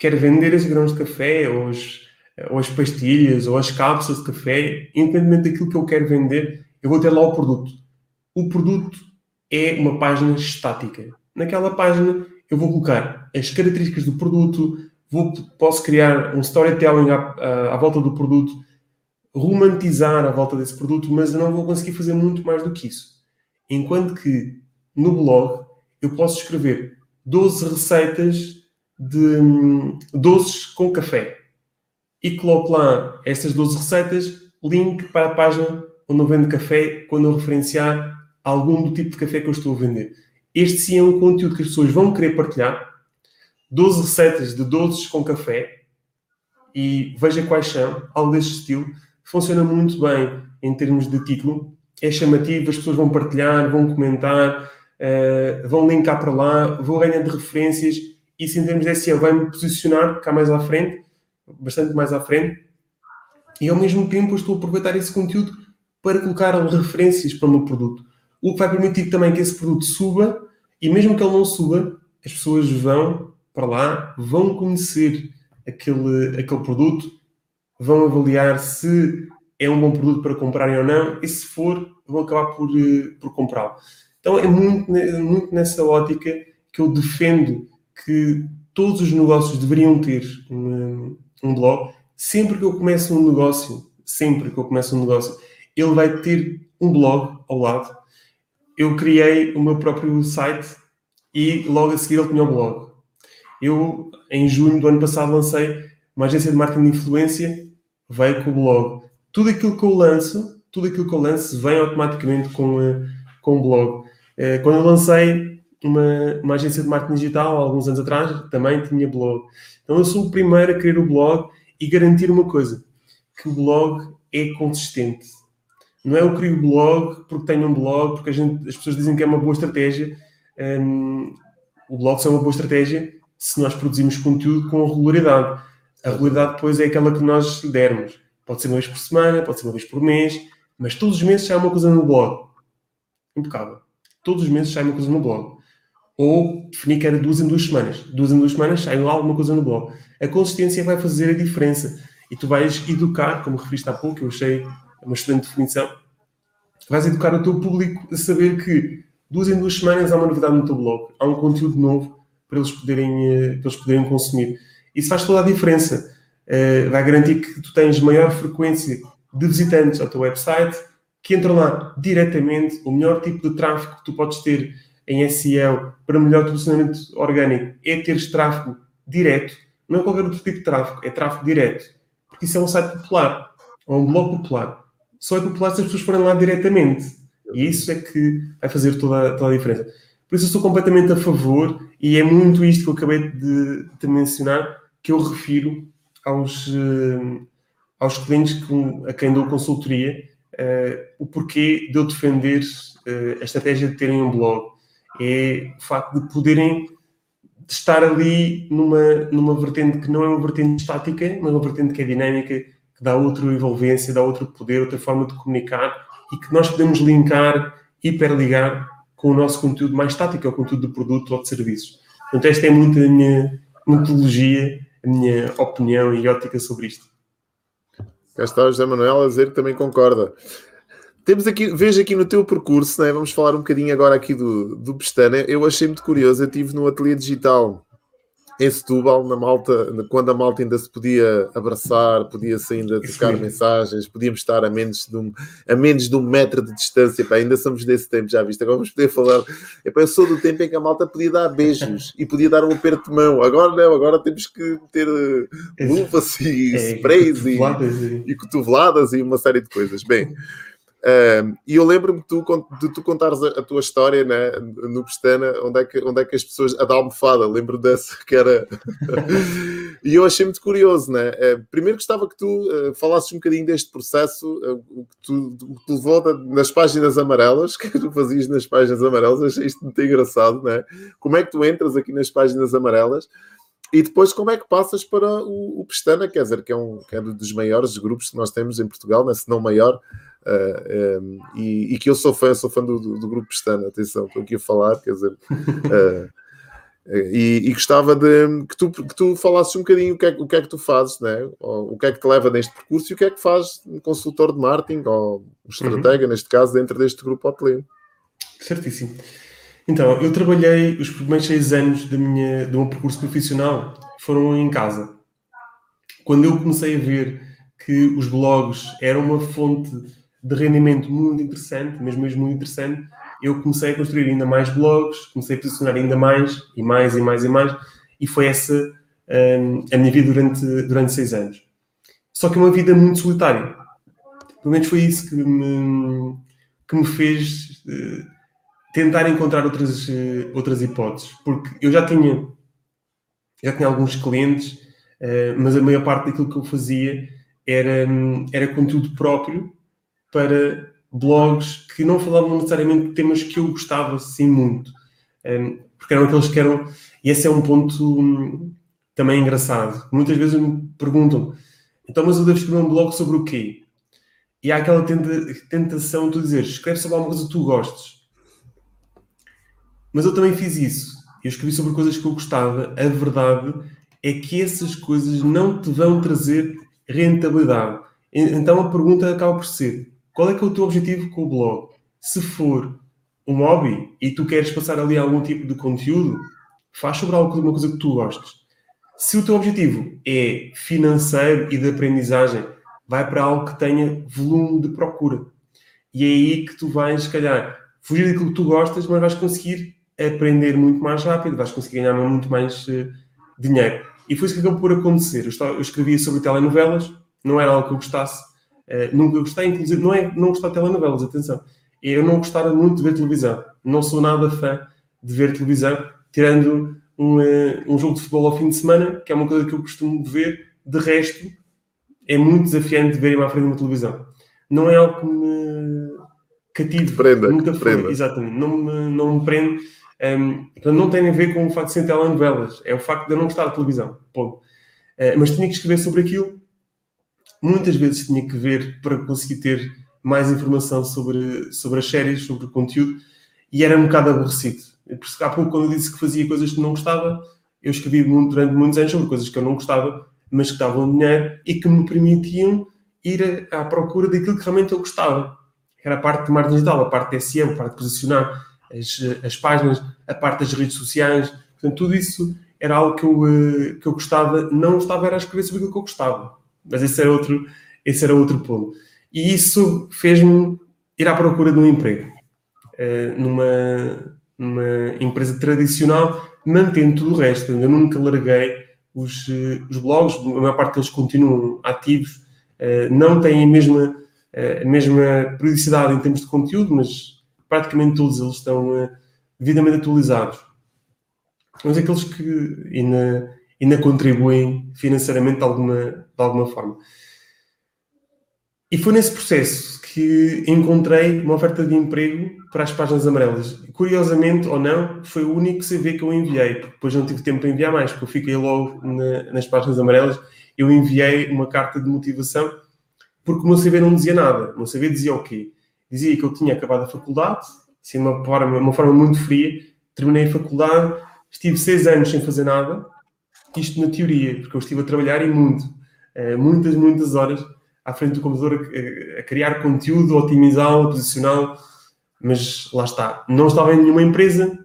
quero vender esses grãos de café, ou, os, ou as pastilhas, ou as cápsulas de café, independentemente daquilo que eu quero vender, eu vou ter lá o produto. O produto é uma página estática. Naquela página eu vou colocar as características do produto, vou, posso criar um storytelling à, à, à, volta do produto, romantizar à volta desse produto, mas eu não vou conseguir fazer muito mais do que isso. Enquanto que no blog eu posso escrever 12 receitas de hum, doces com café e coloco essas 12 receitas, link para a página onde eu vendo café quando eu referenciar algum do tipo de café que eu estou a vender. Este sim é um conteúdo que as pessoas vão querer partilhar 12 receitas de doces com café e veja quais são, algo deste estilo. Funciona muito bem em termos de título, é chamativo, as pessoas vão partilhar, vão comentar, uh, vão linkar para lá, vou ganhando referências. Isso em termos de SEO vai-me posicionar cá mais à frente, bastante mais à frente, e ao mesmo tempo eu estou a aproveitar esse conteúdo para colocar referências para o meu produto. O que vai permitir também que esse produto suba, e mesmo que ele não suba, as pessoas vão para lá, vão conhecer aquele, aquele produto, vão avaliar se é um bom produto para comprarem ou não, e se for, vão acabar por, eh, por comprá-lo. Então é muito, muito nessa ótica que eu defendo que todos os negócios deveriam ter um, um blog. Sempre que eu começo um negócio, sempre que eu começo um negócio, ele vai ter um blog ao lado. Eu criei o meu próprio site e logo a seguir ele tinha o blog. Eu, em junho do ano passado, lancei uma agência de marketing de influência, veio com o blog. Tudo aquilo que eu lanço, tudo aquilo que eu lanço vem automaticamente com, eh, com o blog. Eh, quando eu lancei uma, uma agência de marketing digital, alguns anos atrás, também tinha blog. Então eu sou o primeiro a querer o blog e garantir uma coisa, que o blog é consistente. Não é eu crio o blog porque tenho um blog, porque gente, as pessoas dizem que é uma boa estratégia. Um, o blog é uma boa estratégia se nós produzimos conteúdo com regularidade. A regularidade depois é aquela que nós dermos. Pode ser uma vez por semana, pode ser uma vez por mês, mas todos os meses sai uma coisa no blog. Impecável. Todos os meses sai uma coisa no blog. Ou definir que era duas em duas semanas. Duas em duas semanas sai alguma coisa no blog. A consistência vai fazer a diferença. E tu vais educar, como referiste há pouco, eu achei uma excelente definição, vais educar o teu público a saber que duas em duas semanas há uma novidade no teu blog, há um conteúdo novo para eles poderem, eh, para eles poderem consumir. Isso faz toda a diferença. Uh, vai garantir que tu tens maior frequência de visitantes ao teu website que entram lá diretamente. O melhor tipo de tráfego que tu podes ter em SEO para melhor posicionamento orgânico é teres tráfego direto. Não é qualquer outro tipo de tráfego, é tráfego direto. Porque isso é um site popular, ou um blog popular. Só é popular se as pessoas forem lá diretamente. E isso é que vai fazer toda, toda a diferença. Por isso eu sou completamente a favor, e é muito isto que eu acabei de, de mencionar, que eu refiro aos, uh, aos clientes com, a quem dou consultoria, uh, o porquê de eu defender uh, a estratégia de terem um blog. É o facto de poderem estar ali numa, numa vertente que não é uma vertente estática, mas uma vertente que é dinâmica, que dá outra envolvência, dá outro poder, outra forma de comunicar e que nós podemos linkar, hiperligar com o nosso conteúdo mais estático, é o conteúdo de produto ou de serviços. Portanto, esta é muito a minha metodologia, a minha opinião e ótica sobre isto. Cá está o José Manuel a dizer que também concorda. Temos aqui, vejo aqui no teu percurso, né? vamos falar um bocadinho agora aqui do, do Pestana. Eu achei muito curioso, eu estive no ateliê digital em Setúbal, na malta, quando a malta ainda se podia abraçar, podia-se ainda trocar mensagens, podíamos estar a menos, de um, a menos de um metro de distância, pá, ainda somos desse tempo, já viste? Agora vamos poder falar. Epá, eu sou do tempo em que a malta podia dar beijos e podia dar um aperto de mão. Agora não, agora temos que ter uh, luvas e é, sprays e, e cotoveladas e uma série de coisas. Bem. Uh, e eu lembro-me de tu, de tu contares a, a, tua história né, no Pestana, onde é, que, onde é que as pessoas. A da almofada, lembro dessa, que era. e eu achei muito curioso, né? Uh, primeiro gostava que tu uh, falasses um bocadinho deste processo, o que tu, tu levou nas páginas amarelas, que tu fazias nas páginas amarelas, achei isto muito engraçado, né? Como é que tu entras aqui nas páginas amarelas? E depois, como é que passas para o, o Pestana, quer dizer, que é, um, que é um dos maiores grupos que nós temos em Portugal, né? se não maior, Uh, um, e, e, que eu sou fã, sou fã do, do, do, grupo Pestana, atenção, estou aqui a falar, quer dizer, uh, e, e, gostava de que tu, que tu falasses um bocadinho o que, é, o que é que tu fazes, né? o que é que te leva neste percurso e o que é que faz um consultor de marketing ou um estratega, uhum. neste caso, dentro deste grupo hoteleiro. Certíssimo. Então, eu trabalhei os primeiros seis anos da minha, do meu percurso profissional foram em casa. Quando eu comecei a ver que os blogs eram uma fonte de rendimento muito interessante, mesmo mesmo muito interessante, eu comecei a construir ainda mais blogs, comecei a posicionar ainda mais, e mais, e mais, e mais, e foi essa um, a minha vida durante, durante seis anos. Só que é uma vida muito solitária. Pelo menos foi isso que me, que me fez uh, tentar encontrar outras, uh, outras hipóteses. Porque eu já tinha, já tinha alguns clientes, uh, mas a maior parte daquilo que eu fazia era, hum, era conteúdo próprio para blogs que não falavam necessariamente de temas que eu gostava assim muito. Um, porque eram aqueles que eram. E esse é um ponto um, também engraçado. Muitas vezes me perguntam, então, mas eu devo escrever um blog sobre o quê? E há aquela tentação de tu dizer, escreve sobre alguma coisa que tu gostes. Mas eu também fiz isso. Eu escrevi sobre coisas que eu gostava. A verdade é que essas coisas não te vão trazer rentabilidade. Então a pergunta acaba por ser: qual é que é o teu objetivo com o blog? Se for um hobby e tu queres passar ali algum tipo de conteúdo, faz sobre alguma coisa que tu gostes. Se o teu objetivo é financeiro e de aprendizagem, vai para algo que tenha volume de procura. E é aí que tu vais, se calhar, fugir daquilo que tu gostas, mas vais conseguir aprender muito mais rápido, vais conseguir ganhar muito mais uh, dinheiro. E foi isso que acabou por acontecer. Eu, escrevia sobre telenovelas, não era algo que eu gostasse, Uh, nunca gostei, inclusive, não é não gostar de telenovelas, atenção. Eu não gostava muito de ver televisão. Não sou nada fã de ver televisão, tirando um, uh, um jogo de futebol ao fim de semana, que é uma coisa que eu costumo ver. De resto, é muito desafiante ver-me à frente de uma televisão. Não é algo que me cative. Prenda, nunca. Prenda. Exatamente. Não me, não me prende. Um, não tem a ver com o facto de ser telenovelas. É o facto de eu não gostar de televisão. Ponto. Uh, mas tinha que escrever sobre aquilo muitas vezes tinha que ver para conseguir ter mais informação sobre, sobre as séries, sobre o conteúdo, e era um bocado aborrecido. Há pouco, quando eu disse que fazia coisas que não gostava, eu escrevi muito, durante muitos anos sobre coisas que eu não gostava, mas que davam dinheiro e que me permitiam ir à procura daquilo que realmente eu gostava. Era a parte de marketing digital, a parte de SEO, a parte de posicionar as, as páginas, a parte das redes sociais. Portanto, tudo isso era algo que eu, eh, que eu gostava. Não gostava era escrever sobre aquilo que eu gostava. Mas esse era outro, esse era outro ponto. E isso fez-me ir à procura de um emprego uh, numa, numa empresa tradicional, mantendo tudo o resto. Eu nunca larguei os, uh, os blogs, a maior parte deles continuam ativos, uh, não têm a mesma, a mesma periodicidade em termos de conteúdo, mas praticamente todos eles estão uh, devidamente atualizados. Mas aqueles que ainda, ainda contribuem financeiramente alguma, de alguma forma. E foi nesse processo que encontrei uma oferta de emprego para as páginas amarelas. Curiosamente ou não, foi o único CV que eu enviei, porque depois não tive tempo para enviar mais, porque eu fiquei logo na, nas páginas amarelas. Eu enviei uma carta de motivação, porque o meu CV não dizia nada. O meu CV dizia o quê? Dizia que eu tinha acabado a faculdade, assim, de uma forma, uma forma muito fria, terminei a faculdade, estive seis anos sem fazer nada, isto na teoria, porque eu estive a trabalhar e muito, muitas, muitas horas, à frente do computador a, a criar conteúdo, otimizá-lo, posicioná-lo, mas lá está. Não estava em nenhuma empresa,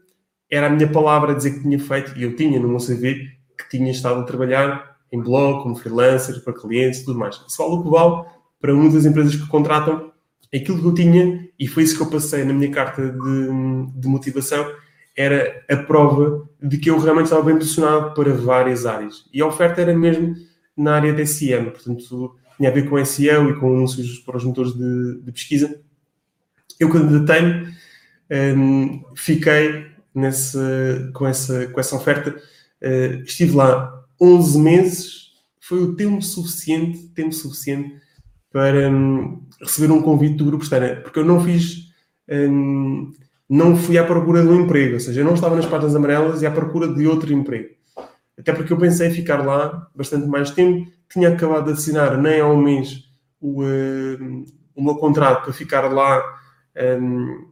era a minha palavra a dizer que tinha feito, e eu tinha no meu CV que tinha estado a trabalhar em blog, como freelancer, para clientes tudo mais. Isso vale o para muitas empresas que contratam aquilo que eu tinha, e foi isso que eu passei na minha carta de, de motivação, era a prova de que eu realmente estava bem posicionado para várias áreas. E a oferta era mesmo na área da SEM, portanto, tinha a ver com SEO e com anúncios para os motores de, de pesquisa. Eu candidatei-me, um, fiquei nesse, com, essa, com essa oferta, uh, estive lá 11 meses, foi o tempo suficiente, tempo suficiente para um, receber um convite do Grupo Estana, porque eu não fiz, um, não fui à procura de um emprego, ou seja, eu não estava nas páginas amarelas e à procura de outro emprego. Até porque eu pensei em ficar lá bastante mais tempo, tinha acabado de assinar nem há um mês o, uh, o meu contrato para ficar lá um,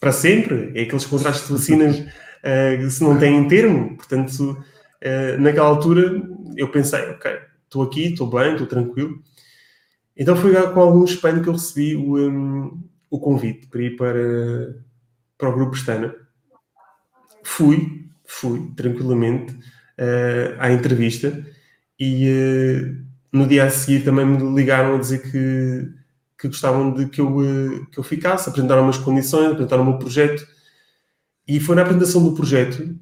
para sempre. É aqueles contratos de vacinas uh, se não têm termo. Portanto, uh, naquela altura eu pensei, ok, estou aqui, estou bem, estou tranquilo. Então foi com algum espanto que eu recebi o, um, o convite para ir para, para o grupo Estana. Fui, fui tranquilamente uh, à entrevista e uh, no dia a seguir também me ligaram a dizer que, que gostavam de que eu, uh, que eu ficasse, apresentaram umas condições, apresentaram o meu projeto. E foi na apresentação do projeto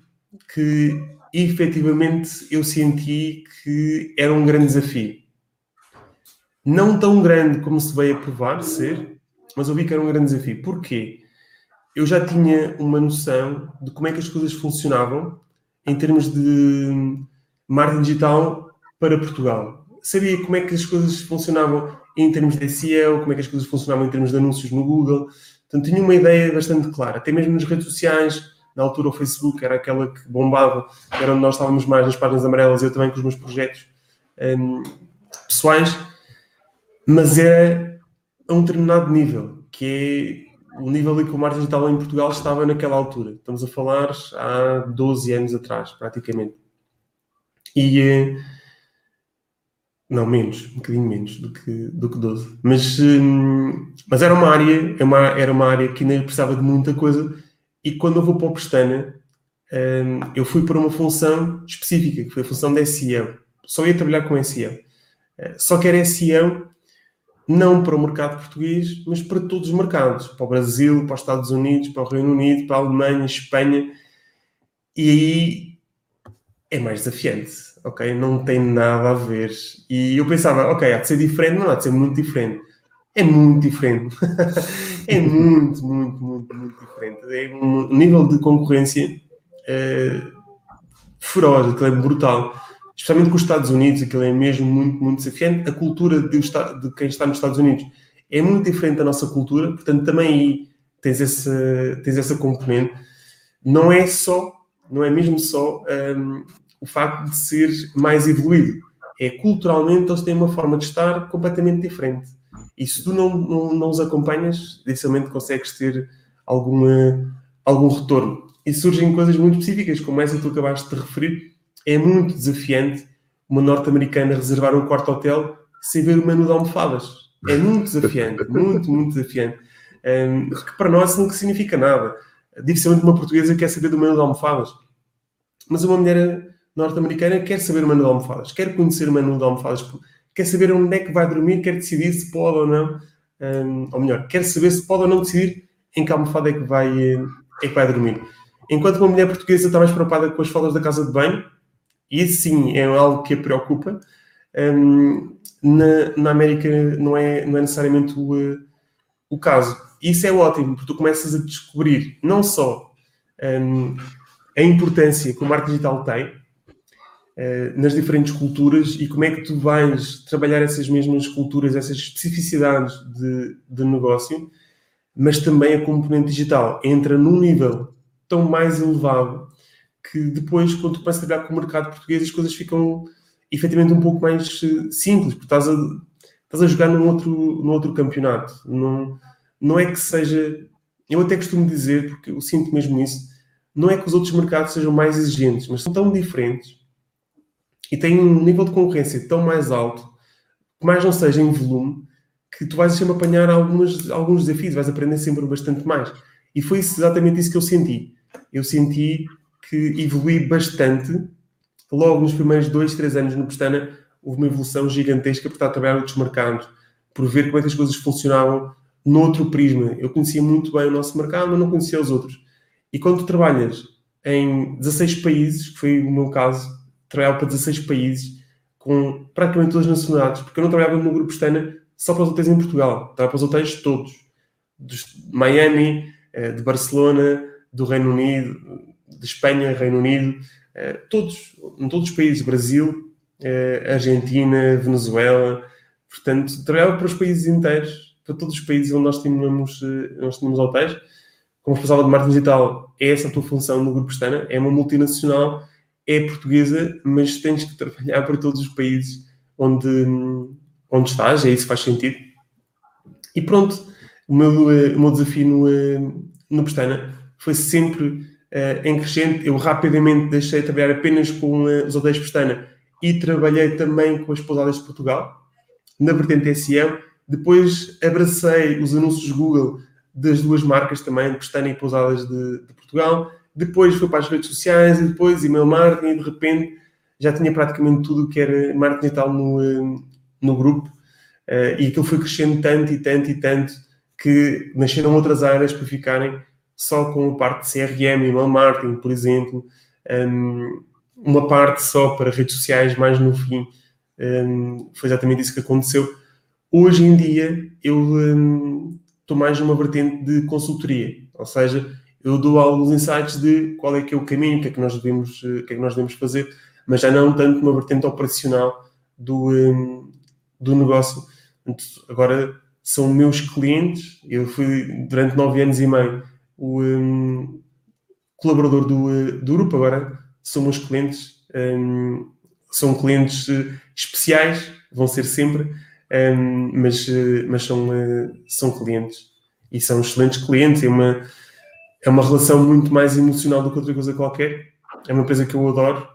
que efetivamente eu senti que era um grande desafio. Não tão grande como se veio a provar ser, mas eu vi que era um grande desafio. Porquê? Eu já tinha uma noção de como é que as coisas funcionavam em termos de marketing digital para Portugal. Sabia como é que as coisas funcionavam em termos de SEO, como é que as coisas funcionavam em termos de anúncios no Google. Portanto, tinha uma ideia bastante clara. Até mesmo nas redes sociais, na altura o Facebook era aquela que bombava, era onde nós estávamos mais nas páginas amarelas, eu também com os meus projetos um, pessoais, mas é a um determinado nível, que é o nível em que o marketing digital em Portugal estava naquela altura. Estamos a falar há 12 anos atrás, praticamente. E eh, não, menos, um bocadinho menos do que, do que 12. Mas, hum, mas era uma área, era é uma, era uma área que ainda precisava de muita coisa. E quando eu vou para o Pestana, hum, eu fui para uma função específica, que foi a função de SEO. Só ia trabalhar com SEO. Eh, só que era SEO não para o mercado português, mas para todos os mercados. Para o Brasil, para os Estados Unidos, para o Reino Unido, para a Alemanha, Espanha. E aí é mais desafiante ok? Não tem nada a ver. E eu pensava, ok, há de ser diferente, não há de ser muito diferente. É muito diferente. é muito, muito, muito, muito diferente. É um nível de concorrência é, feroz, aquilo é brutal. Especialmente com os Estados Unidos, aquilo é mesmo muito, muito desafiante. A cultura de, de quem está nos Estados Unidos é muito diferente da nossa cultura, portanto, também aí tens essa, tens essa componente. Não é só, não é mesmo só um, o facto de ser mais evoluído. É culturalmente eles têm uma forma de estar completamente diferente. E se tu não, não, não os acompanhas, dificilmente consegues ter alguma, algum retorno. E surgem coisas muito específicas, como essa que tu acabaste de referir. É muito desafiante uma norte-americana reservar um quarto hotel sem ver o menu de almofadas. É muito desafiante, muito, muito desafiante. Um, que para nós nunca significa nada. Dificilmente uma portuguesa quer saber do menu de almofadas. Mas uma mulher norte-americana quer saber o menu de almofadas, quer conhecer o menu de almofadas, quer saber onde é que vai dormir, quer decidir se pode ou não, um, ou melhor, quer saber se pode ou não decidir em que almofada é que vai, é que vai dormir. Enquanto uma mulher portuguesa está mais preocupada com as fotos da casa de banho, e sim é algo que a preocupa, um, na, na, América não é, não é necessariamente o, o caso. Isso é ótimo, porque tu começas a descobrir não só um, a importância que o marketing digital tem uh, nas diferentes culturas e como é que tu vais trabalhar essas mesmas culturas, essas especificidades de, de negócio, mas também a componente digital entra num nível tão mais elevado que depois, quando tu começas a trabalhar com o mercado português, as coisas ficam efetivamente um pouco mais eh, simples, porque estás a, estás a jogar num outro, num outro campeonato. Não, não é que seja. Eu até costumo dizer, porque eu sinto mesmo isso, não é que os outros mercados sejam mais exigentes, mas são tão diferentes e têm um nível de concorrência tão mais alto, que mais não seja em volume, que tu vais sempre apanhar algumas, alguns desafios, vais aprender sempre bastante mais. E foi exatamente isso que eu senti. Eu senti que evolui bastante logo nos primeiros dois, três anos no Pestana, houve uma evolução gigantesca por estar a trabalhar outros mercados, por ver como é que as coisas funcionavam noutro prisma. Eu conhecia muito bem o nosso mercado, mas não conhecia os outros. E quando tu trabalhas em 16 países, que foi o meu caso, trabalhava para 16 países, com praticamente todas as nacionalidades, porque eu não trabalhava no grupo Pestana só para os hotéis em Portugal, trabalhava para os hotéis todos, de Miami, eh, de Barcelona, do Reino Unido, de Espanha, Reino Unido, eh, todos, em todos os países, Brasil, eh, Argentina, Venezuela, portanto, trabalhava para os países inteiros, para todos os países onde nós tínhamos, eh, nós tínhamos hotéis. Como responsável de marketing digital, é essa a tua função no Grupo Estana, é uma multinacional, é portuguesa, mas tens que trabalhar para todos os países onde, onde estás, é isso que faz sentido. E pronto, o meu, o meu desafio no, no Pestana foi sempre em crescente. Eu rapidamente deixei de trabalhar apenas com uh, os hotéis Pestana e trabalhei também com as pousadas de Portugal, na vertente SEM. Depois abracei os anúncios Google das duas marcas também, Pestana e Pousadas de, de Portugal. Depois fui para as redes sociais e depois e-mail marketing e de repente já tinha praticamente tudo que era marketing digital no, eh, no grupo. E aquilo foi crescendo tanto e tanto e tanto que nasceram outras áreas para ficarem só com a parte de CRM, email marketing, por exemplo, um, uma parte só para redes sociais mais no fim. Um, foi exatamente isso que aconteceu. Hoje em dia, eu um, estou mais numa vertente de consultoria, ou seja, eu dou alguns insights de qual é que é o caminho, o que é que nós devemos, o que é que nós devemos fazer, mas já não tanto numa vertente operacional do, um, do negócio. Agora são meus clientes, eu fui durante nove anos e meio o um, colaborador do, eh, do grupo, agora são meus clientes, um, são clientes uh, especiais, vão ser sempre, um, mas, uh, mas são, uh, são clientes e são excelentes clientes. É uma, é uma relação muito mais emocional do que outra coisa qualquer. É uma empresa que eu adoro.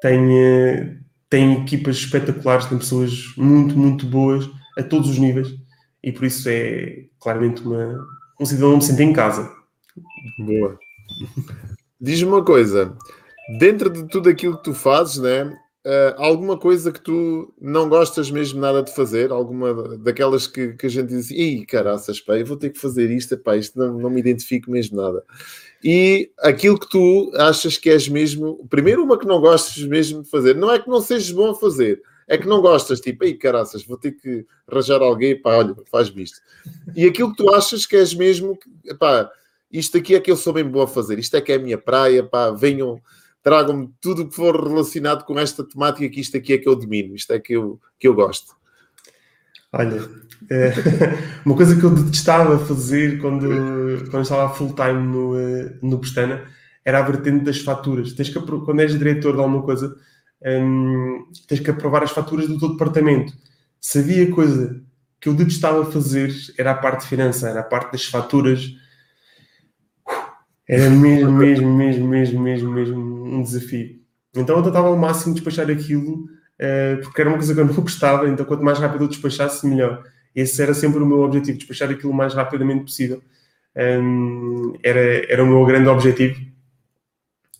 tem, tem equipas espetaculares, tem pessoas muito, muito boas a todos os níveis e por isso é claramente uma, um cidadão me sinta em casa. Boa. Diz-me uma coisa, dentro de tudo aquilo que tu fazes, né? Uh, alguma coisa que tu não gostas mesmo nada de fazer? Alguma daquelas que, que a gente diz, ih, caraças, pá, eu vou ter que fazer isto, pá, isto não, não me identifico mesmo nada. E aquilo que tu achas que és mesmo, primeiro uma que não gostas mesmo de fazer, não é que não sejas bom a fazer, é que não gostas, tipo, ei caraças, vou ter que arranjar alguém, pá, olha, faz-me isto. E aquilo que tu achas que és mesmo, pá, isto aqui é que eu sou bem boa a fazer, isto é que é a minha praia, pá, venham, tragam-me tudo o que for relacionado com esta temática, que isto aqui é que eu domino, isto é que eu, que eu gosto. Olha, é, uma coisa que eu detestava fazer quando, quando estava full time no, eh, no Pestana era a vertente das faturas. Tens que, quando és diretor de alguma coisa, um, tens que aprovar as faturas do teu departamento. Se havia coisa que eu detestava fazer, era a parte financeira, a parte das faturas. Era mesmo, mesmo, mesmo, mesmo, mesmo, mesmo um desafio. Então eu tentava ao máximo despachar aquilo, uh, porque era uma coisa que eu não gostava, então quanto mais rápido eu despachasse, melhor. Esse era sempre o meu objetivo, despachar aquilo o mais rapidamente possível. Um, era, era o meu grande objetivo.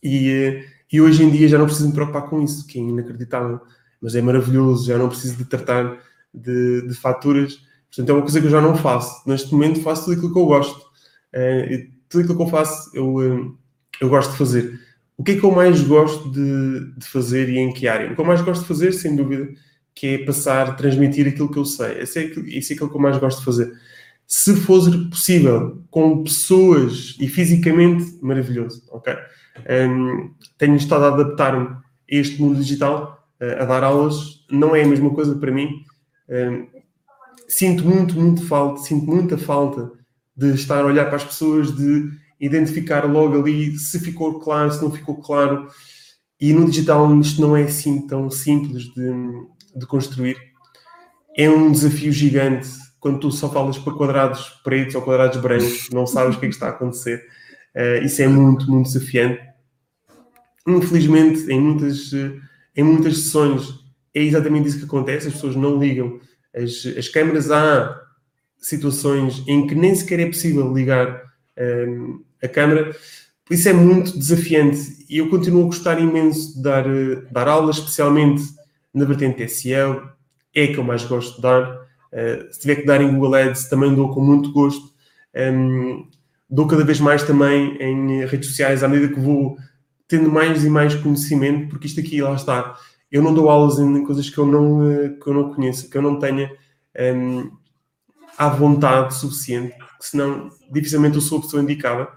E, e hoje em dia já não preciso me preocupar com isso, que é inacreditável, mas é maravilhoso, já não preciso de tratar de, de faturas. Portanto, é uma coisa que eu já não faço. Neste momento faço tudo aquilo que eu gosto. Uh, tudo aquilo que eu faço, eu, uh, eu gosto de fazer. O que é que eu mais gosto de, de, fazer e em que área? O que eu mais gosto de fazer, sem dúvida, que é passar, transmitir aquilo que eu sei. Isso é, isso é aquilo que eu mais gosto de fazer. se fosse possível, com pessoas e fisicamente, maravilhoso, ok? Um, tenho estado a adaptar-me a este mundo digital, uh, a dar aulas, não é a mesma coisa para mim. Um, sinto muito, muito falta, sinto muita falta de estar a olhar para as pessoas, de identificar logo ali se ficou claro, se não ficou claro. E no digital isto não é assim tão simples de, de construir. É um desafio gigante quando tu só falas para quadrados pretos ou quadrados brancos, não sabes o que é que está a acontecer. Uh, isso é muito, muito desafiante. Infelizmente, em muitas, em muitas sessões, é exatamente isso que acontece. As pessoas não ligam as, as câmaras. Há situações em que nem sequer é possível ligar um, a câmara. Isso é muito desafiante. E eu continuo a gostar imenso de dar, dar aulas, especialmente na vertente SEO. É que eu mais gosto de dar. Uh, se tiver que dar em Google Ads, também dou com muito gosto. Um, dou cada vez mais também em redes sociais, à medida que vou tendo mais e mais conhecimento, porque isto aqui, lá está. Eu não dou aulas em coisas que eu não, eh, que eu não conheço, que eu não tenha um, à vontade suficiente, senão dificilmente eu sou a pessoa indicada.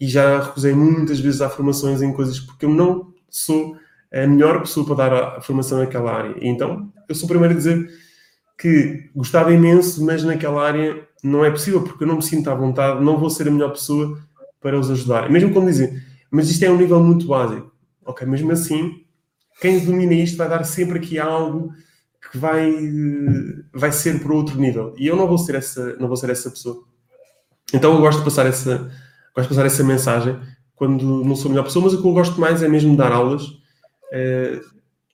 E já recusei muitas vezes a formações em coisas porque eu não sou a melhor pessoa para dar a formação naquela área. Então, eu sou o primeiro a dizer que gostava imenso, mas naquela área não é possível, porque eu não me sinto à vontade, não vou ser a melhor pessoa para os ajudar. Mesmo como dizem, mas isto é um nível muito básico. Ok, mesmo assim, quem domina isto vai dar sempre aqui algo que vai, vai ser para outro nível. E eu não vou ser essa, não vou ser essa pessoa. Então eu gosto de passar essa, gosto de passar essa mensagem quando não sou a melhor pessoa, mas o que eu gosto mais é mesmo dar aulas. Uh,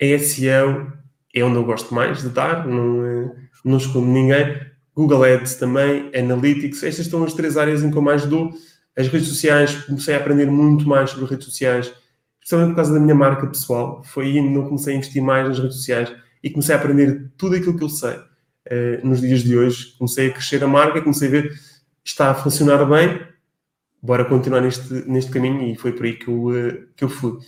a SEO é onde eu gosto mais de dar, não, eh, não escondo ninguém. Google Ads também, Analytics, estas são as três áreas em que eu mais dou. As redes sociais, comecei a aprender muito mais sobre redes sociais, especialmente por causa da minha marca pessoal. Foi aí que eu comecei a investir mais nas redes sociais e comecei a aprender tudo aquilo que eu sei. Uh, nos dias de hoje, comecei a crescer a marca, comecei a ver está a funcionar bem, bora continuar neste, neste caminho e foi por aí que eu, uh, que eu fui.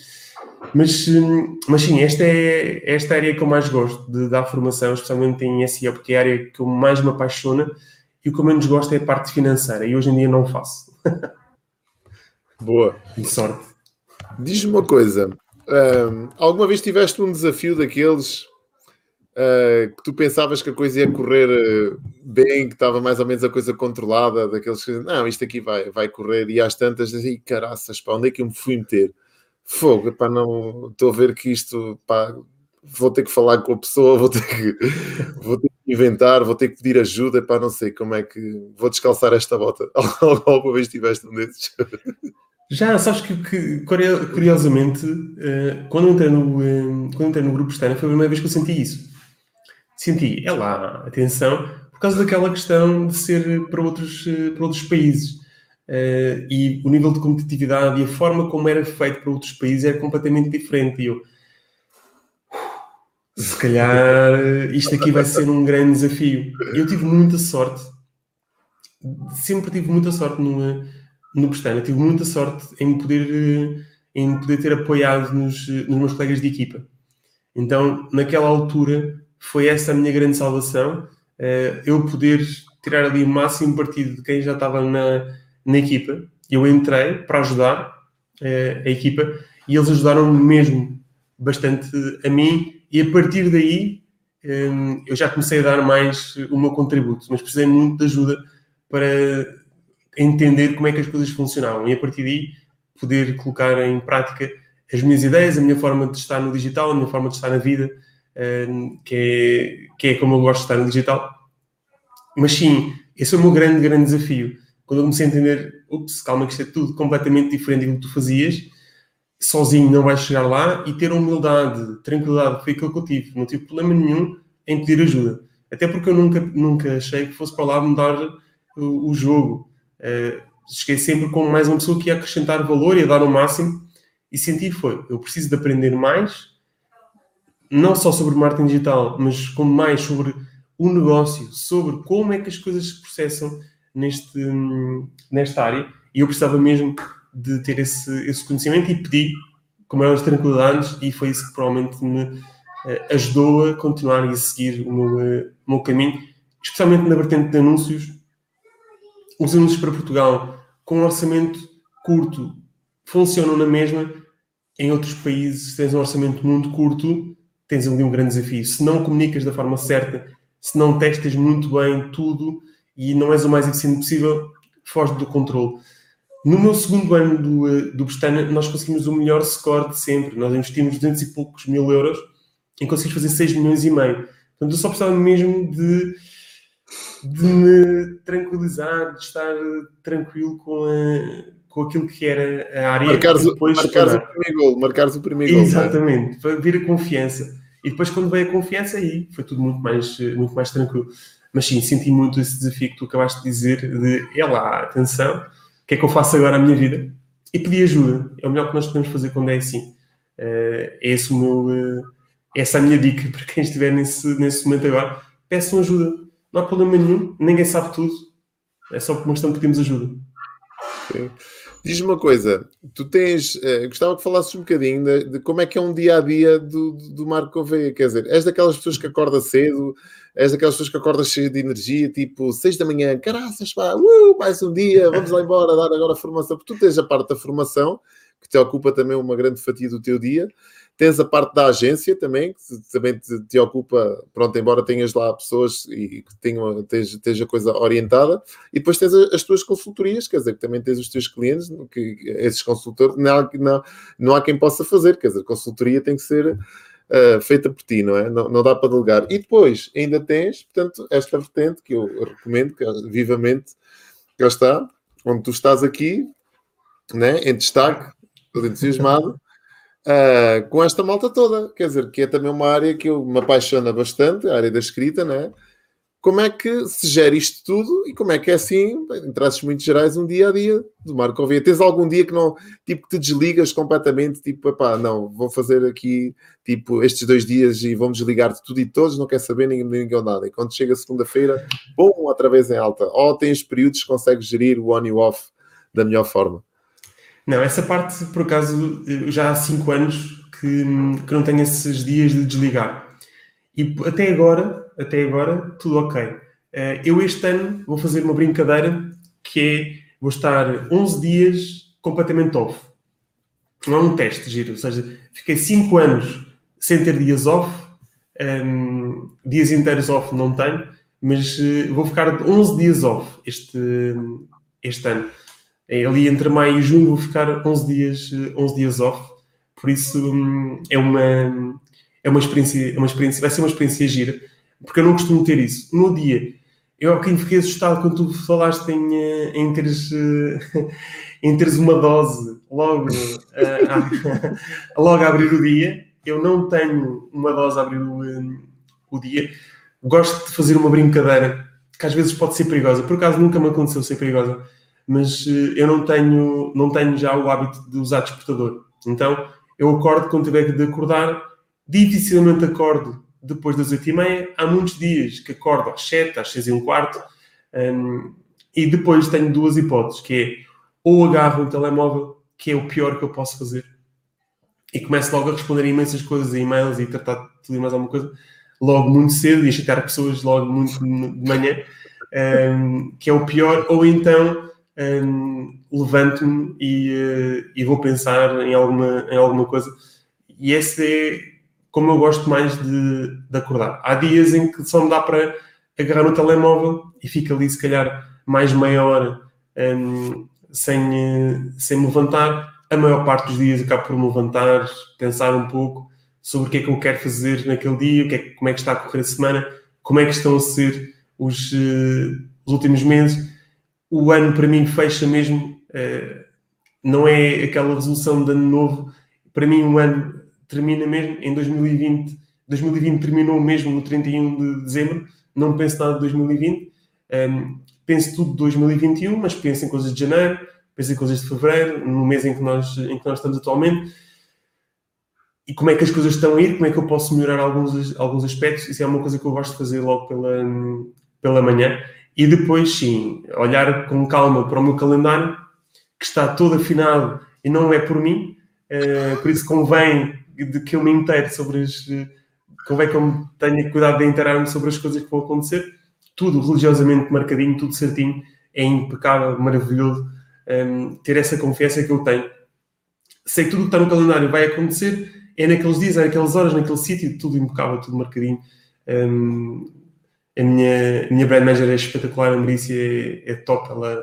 Mas, hum, mas sim, esta é, esta é área que eu mais gosto de dar formação, especialmente em SEO, porque é a área que eu mais me apaixona e o que eu menos gosto é a parte financeira e hoje em dia não faço. Boa. De sorte. Diz-me uma coisa, um, alguma vez tiveste um desafio daqueles uh, que tu pensavas que a coisa ia correr uh, bem, que estava mais ou menos a coisa controlada, daqueles que não, isto aqui vai, vai correr e às tantas, e caraças, para onde é que eu me fui meter? Fogo, pá, não estou a ver que isto, pá, vou ter que falar com a pessoa, vou ter que, vou ter que inventar, vou ter que pedir ajuda, pá, não sei como é que vou descalçar esta bota. Alguma vez tiveste um desses? Já, sabes que, que curiosamente, eh, quando entrei no, eh, quando entrei no grupo externo, foi a primeira vez que eu senti isso. Senti, é lá, atenção, por causa daquela questão de ser para outros, eh, para outros países. Uh, e o nível de competitividade e a forma como era feito para outros países era completamente diferente. E eu, se calhar, isto aqui vai ser um grande desafio. Eu tive muita sorte, sempre tive muita sorte no, no Pestana, tive muita sorte em poder, em poder ter apoiado nos, nos meus colegas de equipa. Então, naquela altura, foi essa a minha grande salvação, uh, eu poder tirar ali o máximo partido de quem já estava na na equipa. Eu entrei para ajudar uh, a equipa e eles ajudaram-me mesmo bastante a mim e a partir daí um, ehm, eu já comecei a dar mais o meu contributo, mas precisei muito de ajuda para entender como é que as coisas funcionavam e a partir daí poder colocar em prática as minhas ideias, a minha forma de estar no digital, a minha forma de estar na vida, um, ehm, que, é, que é como eu gosto de estar no digital. Mas sim, esse é o meu grande, grande desafio quando eu comecei a entender, ups, calma, que isto é tudo completamente diferente do que tu fazias, sozinho não vais chegar lá e ter humildade, tranquilidade, foi aquilo que eu tive. Não tive problema nenhum em pedir ajuda. Até porque eu nunca, nunca achei que fosse para lá mudar o, o jogo. Uh, cheguei sempre com mais uma pessoa que ia acrescentar valor e dar o máximo e senti foi, eu preciso de aprender mais, não só sobre marketing digital, mas como mais sobre o negócio, sobre como é que as coisas se processam, neste, nesta área e eu precisava mesmo de ter esse, esse conhecimento e pedi com maiores tranquilidades e foi isso que provavelmente me uh, ajudou a continuar e a seguir o meu, uh, o meu caminho, especialmente na vertente de anúncios. os anúncios para Portugal com um orçamento curto funcionam na mesma. Em outros países, tens um orçamento muito curto, tens ali um grande desafio. Se não comunicas da forma certa, se não testas muito bem tudo e não és o mais eficiente possível, foge do controle. No meu segundo ano do, eh, do Bestana, nós conseguimos o melhor score de sempre. Nós investimos 200 e poucos mil euros e conseguimos fazer 6 milhões e meio. Portanto, eu só precisava mesmo de, de me tranquilizar, de estar tranquilo com, a, com aquilo que era a área. Marcares, depois marcares o primeiro gol, marcares o primeiro gol. Exatamente, para vir a confiança. E depois, quando veio a confiança, aí foi tudo muito mais, muito mais tranquilo. Mas sim, senti muito esse desafio que tu acabaste de dizer, de, é lá, atenção, o que é que eu faço agora na minha vida? E pedir ajuda. É o melhor que nós podemos fazer quando é assim. Uh, é esse o meu, uh, essa é a minha dica para quem estiver nesse, nesse momento agora. Peçam ajuda. Não há problema nenhum. Ninguém sabe tudo. É só por uma questão que pedimos ajuda. Sim. Diz-me uma coisa, tu tens, eh, gostava que falasses um bocadinho de, de, como é que é um dia a dia do, do Marco Gouveia, quer dizer, és daquelas pessoas que acorda cedo, és daquelas pessoas que acorda cheio de energia, tipo seis da manhã, caraças, pá, uh, mais um dia, vamos lá embora dar agora a formação, porque tu tens a parte da formação, que te ocupa também uma grande fatia do teu dia, Tens a parte da agência também, que também te, te, ocupa, pronto, embora tenhas lá pessoas e que tenham, esteja a coisa orientada, e depois tens as tuas consultorias, quer dizer, que também tens os teus clientes, que esses consultores, não, não, não há quem possa fazer, quer dizer, consultoria tem que ser uh, feita por ti, não é? Não, não dá para delegar. E depois ainda tens, portanto, esta vertente que eu recomendo que, vivamente, cá está, onde tu estás aqui, né, em destaque, todo entusiasmado, uh, com esta malta toda. Quer dizer, que é também uma área que eu me apaixona bastante, a área da escrita, né? Como é que se gera isto tudo e como é que é assim, em traços muito gerais, um dia a dia do Marco Ovia? Tens algum dia que não, tipo, que te desligas completamente, tipo, epá, não, vou fazer aqui, tipo, estes dois dias e vamos desligar de tudo e todos, não quer saber ninguém, ninguém nada. E quando chega segunda-feira, bom, outra vez em alta. Ou tens períodos que consegues gerir o on e o off da melhor forma? Não, essa parte, por acaso, já há 5 anos que, que não tenho esses dias de desligar. E até agora, até agora, tudo ok. Eh, eu este ano vou fazer uma brincadeira que é, vou estar 11 dias completamente off. Não é um teste, giro. Ou seja, fiquei 5 anos sem ter dias off. Um, ehm, dias inteiros off não tenho, mas uh, vou ficar 11 dias off este, este ano. É ali entre maio e junho vou ficar 11 dias, 11 dias off, por isso hum, é uma, é uma experiência, é uma experiência, vai ser uma experiência gira, porque eu não costumo ter isso. No dia, eu quem fiquei assustado quando tu falaste em, eh, em, teres, eh, em teres uma dose logo, eh, a, logo a abrir o dia. Eu não tenho uma dose a abrir o, o dia. Gosto de fazer uma brincadeira que às vezes pode ser perigosa. Por acaso nunca me aconteceu ser perigosa mas eh, eu não tenho, não tenho já o hábito de usar despertador. Então, eu acordo quando tiver de acordar, dificilmente acordo depois das 8 e meia. Há muitos dias que acordo às 7, às 6 e um quarto, um, e depois tenho duas hipóteses, que é ou agarro um telemóvel, que é o pior que eu posso fazer, e começo logo a responder imensas coisas, e-mails e tratar de tudo e mais alguma coisa, logo muito cedo, e a chatear pessoas logo muito de manhã, um, que é o pior, ou então um, levanto-me e, uh, e, vou pensar em alguma, em alguma coisa. E esse é como eu gosto mais de, de acordar. Há dias em que só me dá para agarrar no telemóvel e fica ali, se calhar, mais meia hora um, sem, sem me levantar. A maior parte dos dias acabo por me levantar, pensar um pouco sobre o que é que eu quero fazer naquele dia, o que é, como é que está a correr a semana, como é que estão a ser os, uh, os últimos meses o ano para mim fecha mesmo, uh, não é aquela resolução de ano novo. Para mim, o ano termina mesmo em 2020. 2020 terminou mesmo no 31 de dezembro. Não penso nada de 2020. Um, penso tudo de 2021, mas penso em coisas de janeiro, penso em coisas de fevereiro, no mês em que nós, em que nós estamos atualmente. E como é que as coisas estão a ir, como é que eu posso melhorar alguns, alguns aspectos. Isso é uma coisa que eu gosto de fazer logo pela, pela manhã. E depois, sim, olhar com calma para o meu calendário, que está todo afinado e não é por mim, uh, por isso convém de que eu me intere sobre as. Convém que eu tenha cuidado de inteirar-me sobre as coisas que vão acontecer, tudo religiosamente marcadinho, tudo certinho, é impecável, maravilhoso um, ter essa confiança que eu tenho. Sei que tudo que está no calendário vai acontecer, é naqueles dias, é naquelas horas, naquele sítio, tudo impecável, tudo marcadinho. Um, a minha, a minha brand manager é espetacular, a Marícia é, é top, ela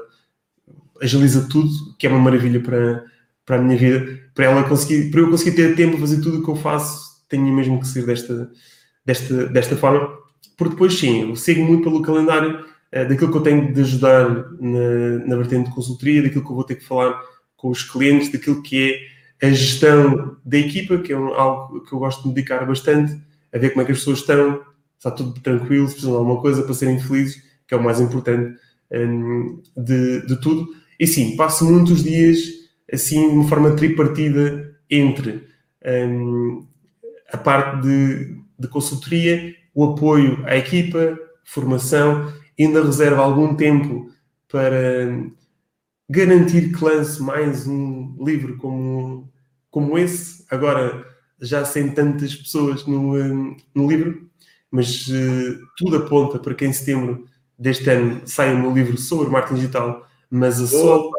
agiliza tudo, que é uma maravilha para, para a minha vida, para ela conseguir, para eu conseguir ter tempo a fazer tudo o que eu faço, tenho mesmo que ser desta, desta, desta forma, porque depois sim, eu sigo muito pelo calendário uh, daquilo que eu tenho de ajudar na, na vertente de consultoria, daquilo que eu vou ter que falar com os clientes, daquilo que é a gestão da equipa, que é um, algo que eu gosto de me dedicar bastante, a ver como é que as pessoas estão, está tudo tranquilo, se precisam de alguma coisa para serem felizes, que é o mais importante um, de, de tudo. E sim, passo muitos dias assim, de uma forma tripartida entre um, a parte de, de consultoria, o apoio à equipa, formação, ainda reservo algum tempo para garantir que lance mais um livro como, como esse, agora já sem tantas pessoas no, hum, no livro, mas uh, tudo aponta para que em setembro deste ano saia o meu livro sobre marketing digital, mas a sol.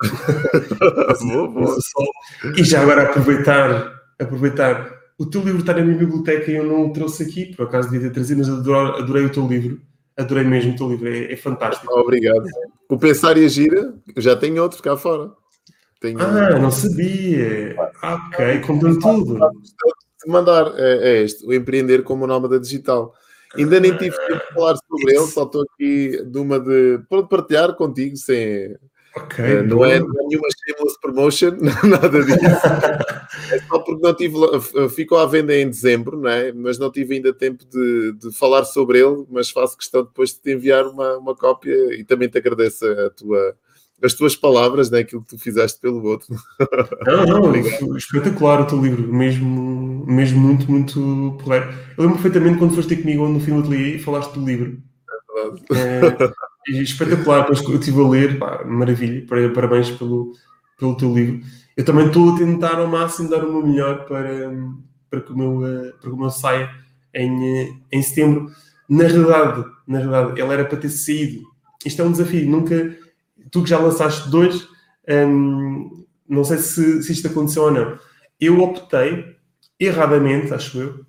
boa, boa. E já agora aproveitar, aproveitar, o teu livro está na minha biblioteca e eu não o trouxe aqui, por acaso devia ter trazido, mas adorei, adorei o teu livro. Adorei mesmo o teu livro, é, é fantástico. Obrigado. O Pensar e Gira, já tenho outro cá fora. Tenho... Ah, não sabia. Ok, contando tudo. Mandar é, é este, o Empreender como Nómada Digital. Ainda nem tive tempo de falar sobre ele, só estou aqui de uma de. para partilhar contigo, sem. Okay, uh, não, é, não, é, nenhuma shameless promotion, nada disso. é só porque não tive. Ficou à venda em dezembro, não é? Mas não tive ainda tempo de, de falar sobre ele. Mas faço questão depois de te enviar uma, uma cópia e também te agradeço a tua, as tuas palavras, né? aquilo que tu fizeste pelo outro. Não, não, espetacular o teu livro, mesmo, mesmo muito, muito porreiro. Eu lembro perfeitamente quando foste ter comigo no fim do ateliê e falaste do livro. É. É, espetacular, depois que eu estive a ler, pá, maravilha, parabéns pelo, pelo teu livro. Eu também estou a tentar ao máximo dar o meu melhor para, para, que, o meu, eh, para que o meu saia em, eh, em setembro. Na realidade, na realidade, ele era para ter saído. Isto é um desafio, nunca tu que já lançaste dois, um, não sei se, se, isto aconteceu ou não. Eu optei, erradamente, acho eu,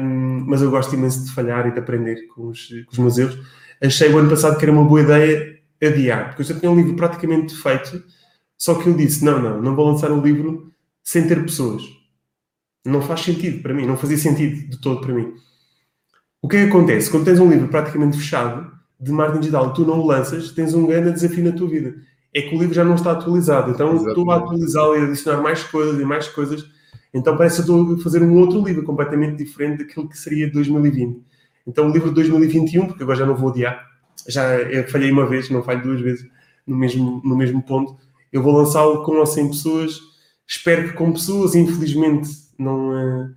um, mas eu gosto imenso de falhar e de aprender com os, com os meus erros. Achei o ano passado que era uma boa ideia adiar, porque eu já tinha um livro praticamente feito, só que eu disse: não, não, não vou lançar um livro sem ter pessoas. Não faz sentido para mim, não fazia sentido de todo para mim. O que é que acontece? Quando tens um livro praticamente fechado, de marketing digital tu não o lanças, tens um grande desafio na tua vida. É que o livro já não está atualizado. Então Exatamente. estou a atualizá-lo e adicionar mais coisas e mais coisas. Então parece que estou a fazer um outro livro completamente diferente daquilo que seria 2020. Então o livro de 2021, porque agora já não vou odiar, já falhei uma vez, não falho duas vezes no mesmo, no mesmo ponto. Eu vou lançá-lo com ou sem pessoas. Espero que com pessoas, infelizmente não, eh,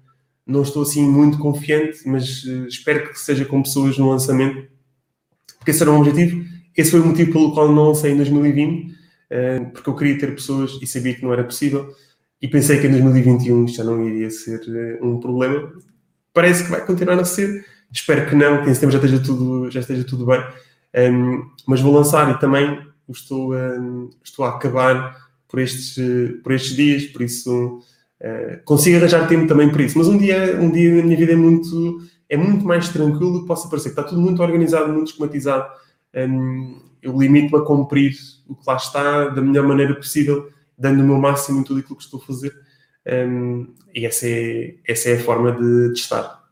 não estou assim muito confiante, mas eh, espero que seja com pessoas no lançamento porque esse era um objetivo. Esse foi o motivo pelo qual não lancei em 2020, eh, porque eu queria ter pessoas e sabia que não era possível. E pensei que em 2021 já não iria ser eh, um problema. Parece que vai continuar a ser. Espero que não, que em setembro já esteja tudo, já esteja tudo bem. Um, mas vou lançar e também estou, um, estou a acabar por estes, por estes dias, por isso consigo arranjar tempo também para isso. Mas um dia, um dia na minha vida é muito é muito mais tranquilo do que possa parecer. Está tudo muito organizado, muito esquematizado. Um, eu limito-me a cumprir o que lá está da melhor maneira possível, dando o meu máximo em tudo aquilo que estou a fazer. Um, e essa é, essa é a forma de, de estar.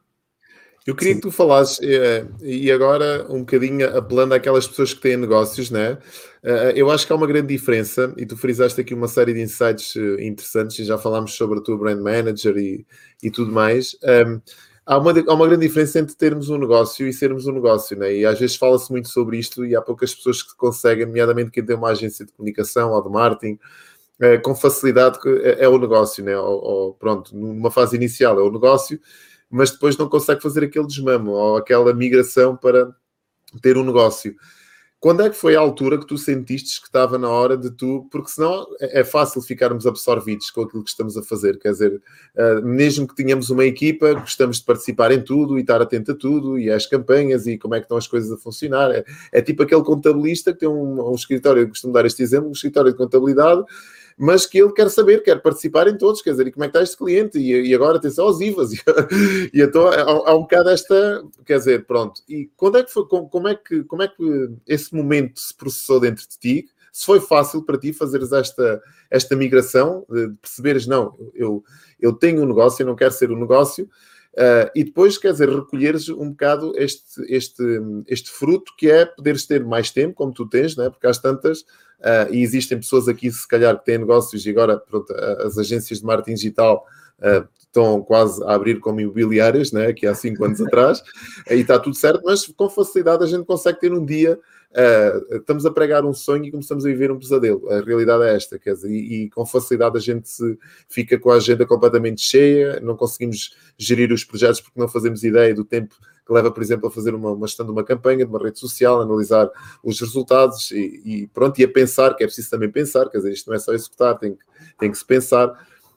Eu queria Sim. que tu falasses, eh, e agora um bocadinho apelando àquelas pessoas que têm negócios, né? Eh, eu acho que há uma grande diferença, e tu frisaste aqui uma série de insights eh, interessantes, e já falámos sobre a tua brand manager e, e tudo mais. Há uma, há uma grande diferença entre termos um negócio e sermos um negócio, né? e às vezes fala-se muito sobre isto e há poucas pessoas que conseguem, nomeadamente quem tem uma agência de comunicação ou de marketing, é, com facilidade é, é o negócio, né? Ou, ou, pronto, numa fase inicial é o negócio, mas depois não consegue fazer aquele desmamo ou aquela migração para ter um negócio. Quando é que foi a altura que tu sentiste que estava na hora de tu, porque senão é, é fácil ficarmos absorvidos com aquilo que estamos a fazer, quer dizer, uh, mesmo que tenhamos uma equipa, gostamos de participar em tudo e estar atento a tudo e às campanhas e como é que estão as coisas a funcionar. É, é tipo aquele contabilista que tem um, um escritório, eu costumo dar este exemplo, um escritório de contabilidade mas que ele quer saber, quer participar em todos, quer dizer, e como é que está este cliente? E, e agora atenção aos IVAs. E, então há, há, um bocado esta, quer dizer, pronto. E quando é que foi, como, é que, como é que esse momento se processou dentro de ti? Se foi fácil para ti fazeres esta, esta migração, de perceberes, não, eu, eu tenho um negócio, eu não quero ser um negócio, Uh, e depois, quer dizer, recolheres um bocado este, este, este fruto que é poderes ter mais tempo, como tu tens, né? porque às tantas, uh, e existem pessoas aqui, se calhar, que têm negócios e agora pronto, as agências de marketing digital uh, estão quase a abrir como imobiliárias, né? aqui há cinco anos atrás, e está tudo certo, mas com facilidade a gente consegue ter um dia Uh, estamos a pregar um sonho e começamos a viver um pesadelo. A realidade é esta, quer dizer, e, e, com facilidade a gente fica com a agenda completamente cheia, não conseguimos gerir os projetos porque não fazemos ideia do tempo que leva, por exemplo, a fazer uma, gestão de uma campanha, de uma rede social, analisar os resultados e, e, pronto, e a pensar, que é preciso também pensar, quer dizer, isto não é só executar, tem tem que se pensar.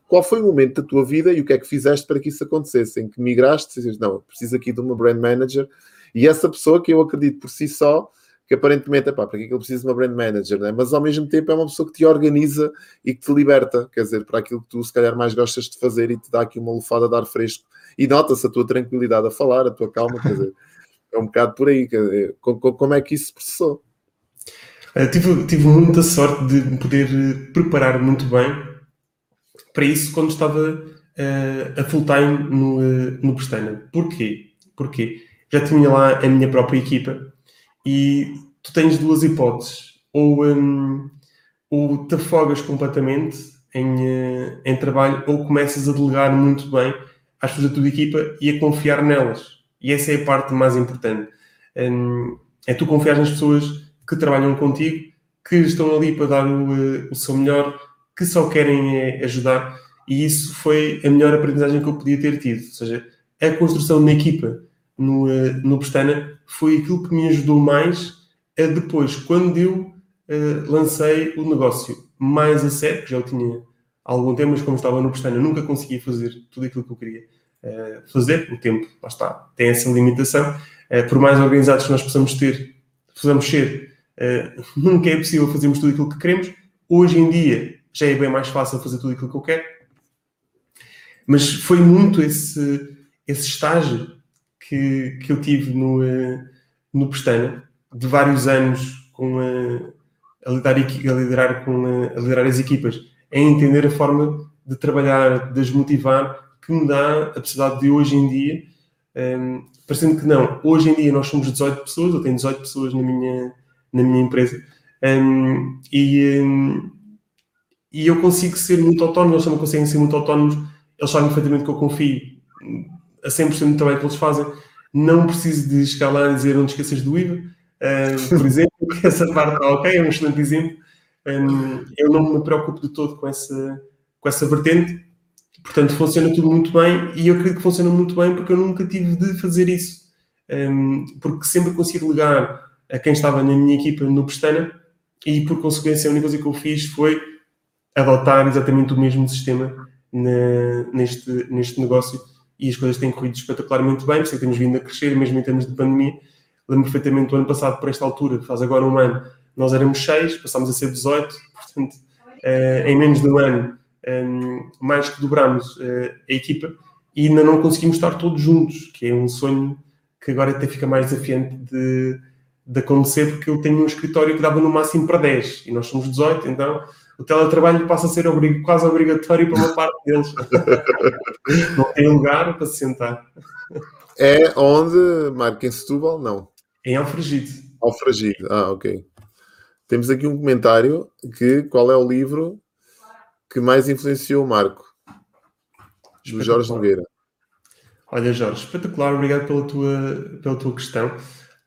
Qual foi o momento da tua vida e o que é que fizeste para que isso acontecesse? Em que migraste, não, preciso aqui de uma brand manager, e essa pessoa que eu acredito por si só que aparentemente, epá, para que é que ele precisa de uma brand manager, né? mas ao mesmo tempo é uma pessoa que te organiza e que te liberta, quer dizer, para aquilo que tu se calhar mais gostas de fazer e te dá aqui uma lufada de ar fresco e nota-se a tua tranquilidade a falar, a tua calma, quer dizer, é um bocado por aí, dizer, como é que isso se processou? Uh, tive, tive muita sorte de me poder eh, preparar muito bem para isso quando estava uh, a full time no, uh, no Pestana. Porquê? Porquê? Já tinha lá a minha própria equipa e tu tens duas hipóteses. Ou, um, ou te afogas completamente em, uh, em trabalho, ou começas a delegar muito bem às pessoas da tua equipa e a confiar nelas. E essa é a parte mais importante. Um, é tu confiar nas pessoas que trabalham contigo, que estão ali para dar o, uh, o seu melhor, que só querem uh, ajudar. E isso foi a melhor aprendizagem que eu podia ter tido. Ou seja, a construção uma equipa no, no Pestana foi aquilo que me ajudou mais a depois, quando eu uh, lancei o negócio mais a sério, que já tinha há algum tempo, mas como estava no Pestana, nunca conseguia fazer tudo aquilo que eu queria uh, fazer. O tempo, lá está, tem essa limitação. Uh, por mais organizados que nós possamos ter, possamos ser, nunca é possível fazermos tudo aquilo que queremos. Hoje em dia já é bem mais fácil fazer tudo aquilo que eu quero. Mas foi muito esse, esse estágio que, que eu tive no, uh, no Pestana, de vários anos com, uh, a, liderar, a, liderar com, uh, a liderar as equipas, é entender a forma de trabalhar, de desmotivar, que me dá a possibilidade de hoje em dia, um, ehm, parecendo que não, hoje em dia nós somos 18 pessoas, eu tenho 18 pessoas na minha, na minha empresa, um, ehm, e, um, ehm, e eu consigo ser muito autónomo, eles também conseguem ser muito autónomos, eles sabem perfeitamente que eu confio a 100% do trabalho que eles fazem, não preciso de escalar e dizer não te esqueças do IVA, uh, por exemplo, essa parte está ok, é um excelente exemplo. Um, eu não me preocupo de todo com essa, com essa vertente, portanto funciona tudo muito bem e eu acredito que funciona muito bem porque eu nunca tive de fazer isso, um, porque sempre consegui ligar a quem estava na minha equipa no Pestana e por consequência a única coisa que eu fiz foi adotar exatamente o mesmo sistema na, neste, neste negócio e as coisas têm corrido espetacularmente bem, por isso é temos vindo a crescer, mesmo em termos de pandemia. Lembro perfeitamente do ano passado, por esta altura, faz agora um ano, nós éramos 6, passámos a ser 18, portanto, uh, em menos de um ano, um, ehm, mais que dobramos uh, a equipa e ainda não conseguimos estar todos juntos, que é um sonho que agora até fica mais desafiante de, de acontecer, porque eu tenho um escritório que dava no máximo para 10 e nós somos 18, então o teletrabalho passa a ser quase obrigatório para uma parte deles. não tem lugar para se sentar. É onde, Marco, em Setúbal? Não. Em Alfragide. Alfragide, ah, ok. Temos aqui um comentário que qual é o livro que mais influenciou o Marco? Do Jorge Nogueira. Olha, Jorge, espetacular, obrigado pela tua, pela tua questão.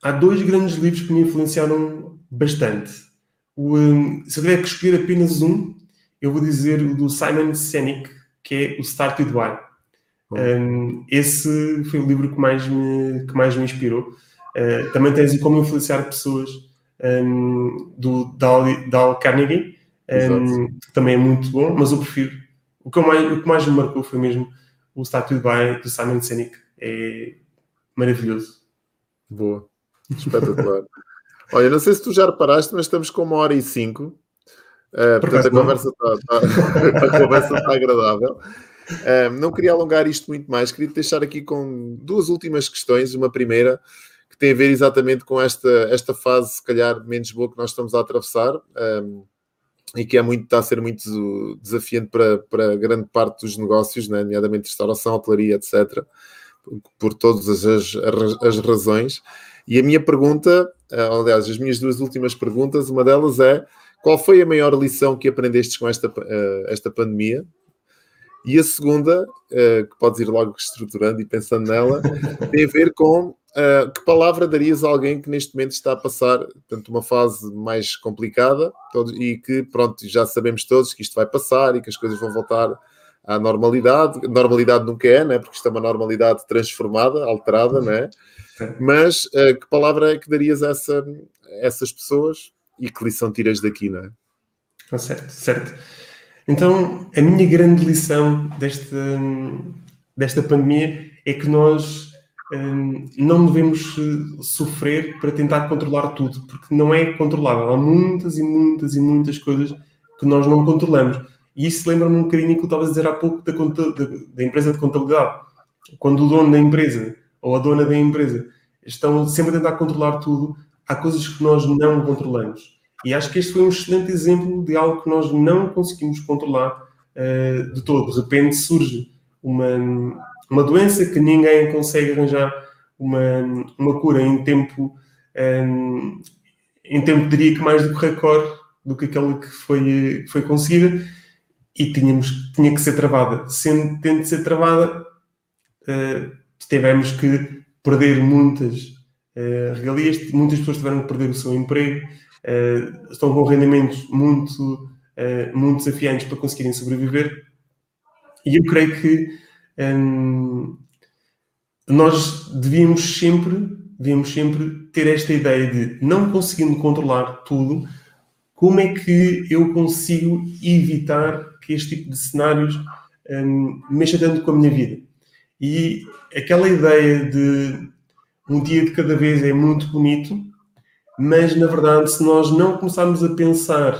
Há dois grandes livros que me influenciaram bastante. O, um, se eu tiver que escolher apenas um, eu vou dizer o do Simon Sinek, que é o Start With Why. Um, esse foi o livro que mais me, que mais me inspirou. Uh, também tens como influenciar pessoas um, do Dal, Dal Carnegie, um, que também é muito bom, mas eu prefiro. O que, mais, o que mais me marcou foi mesmo o Statue by do Simon Sinek. É maravilhoso. Boa, espetacular. Olha, não sei se tu já reparaste, mas estamos com uma hora e cinco. Uh, portanto, a conversa, está, está, a conversa está agradável. Uh, não queria alongar isto muito mais, queria deixar aqui com duas últimas questões. Uma primeira, que tem a ver exatamente com esta, esta fase, se calhar, menos boa que nós estamos a atravessar. Um, e que é muito, está a ser muito desafiante para, para grande parte dos negócios, né? nomeadamente restauração, hotelaria, etc., por todas as, as, as razões. E a minha pergunta, eh, aliás, as minhas duas últimas perguntas, uma delas é qual foi a maior lição que aprendestes com esta, uh, esta pandemia? E a segunda, uh, que podes ir logo estruturando e pensando nela, tem a ver com uh, que palavra darias a alguém que neste momento está a passar portanto, uma fase mais complicada e que, pronto, já sabemos todos que isto vai passar e que as coisas vão voltar à normalidade. Normalidade nunca é, né? porque isto é uma normalidade transformada, alterada, né? Mas uh, que palavra é que darias a, essa, a essas pessoas e que lição tiras daqui, não é? Ah, certo, certo. Então, a minha grande lição desta, desta pandemia é que nós hum, não devemos eh, sofrer para tentar controlar tudo, porque não é controlável. Há muitas e muitas e muitas coisas que nós não controlamos. E isso lembra-me um bocadinho que eu estava a dizer há pouco da, da, da empresa de contabilidade. Quando o dono da empresa ou a dona da empresa estão sempre a tentar controlar tudo, há coisas que nós não controlamos. E acho que este foi um excelente exemplo de algo que nós não conseguimos controlar uh, de todo. De repente surge uma, uma doença que ninguém consegue arranjar uma, uma cura em tempo, um, eh, em tempo, diria que mais do que recorde do que aquela que foi, que foi conseguida e tínhamos, tinha que ser travada. Sendo, tendo de ser travada, uh, tivemos que perder muitas uh, regalias, muitas pessoas tiveram que perder o seu emprego, uh, estão com rendimentos muito, uh, muito desafiantes para conseguirem sobreviver. E eu creio que um, nós devíamos sempre, devíamos sempre ter esta ideia de, não conseguindo controlar tudo, como é que eu consigo evitar que este tipo de cenários um, mexa tanto com a minha vida? E aquela ideia de um dia de cada vez é muito bonito, mas na verdade, se nós não começarmos a pensar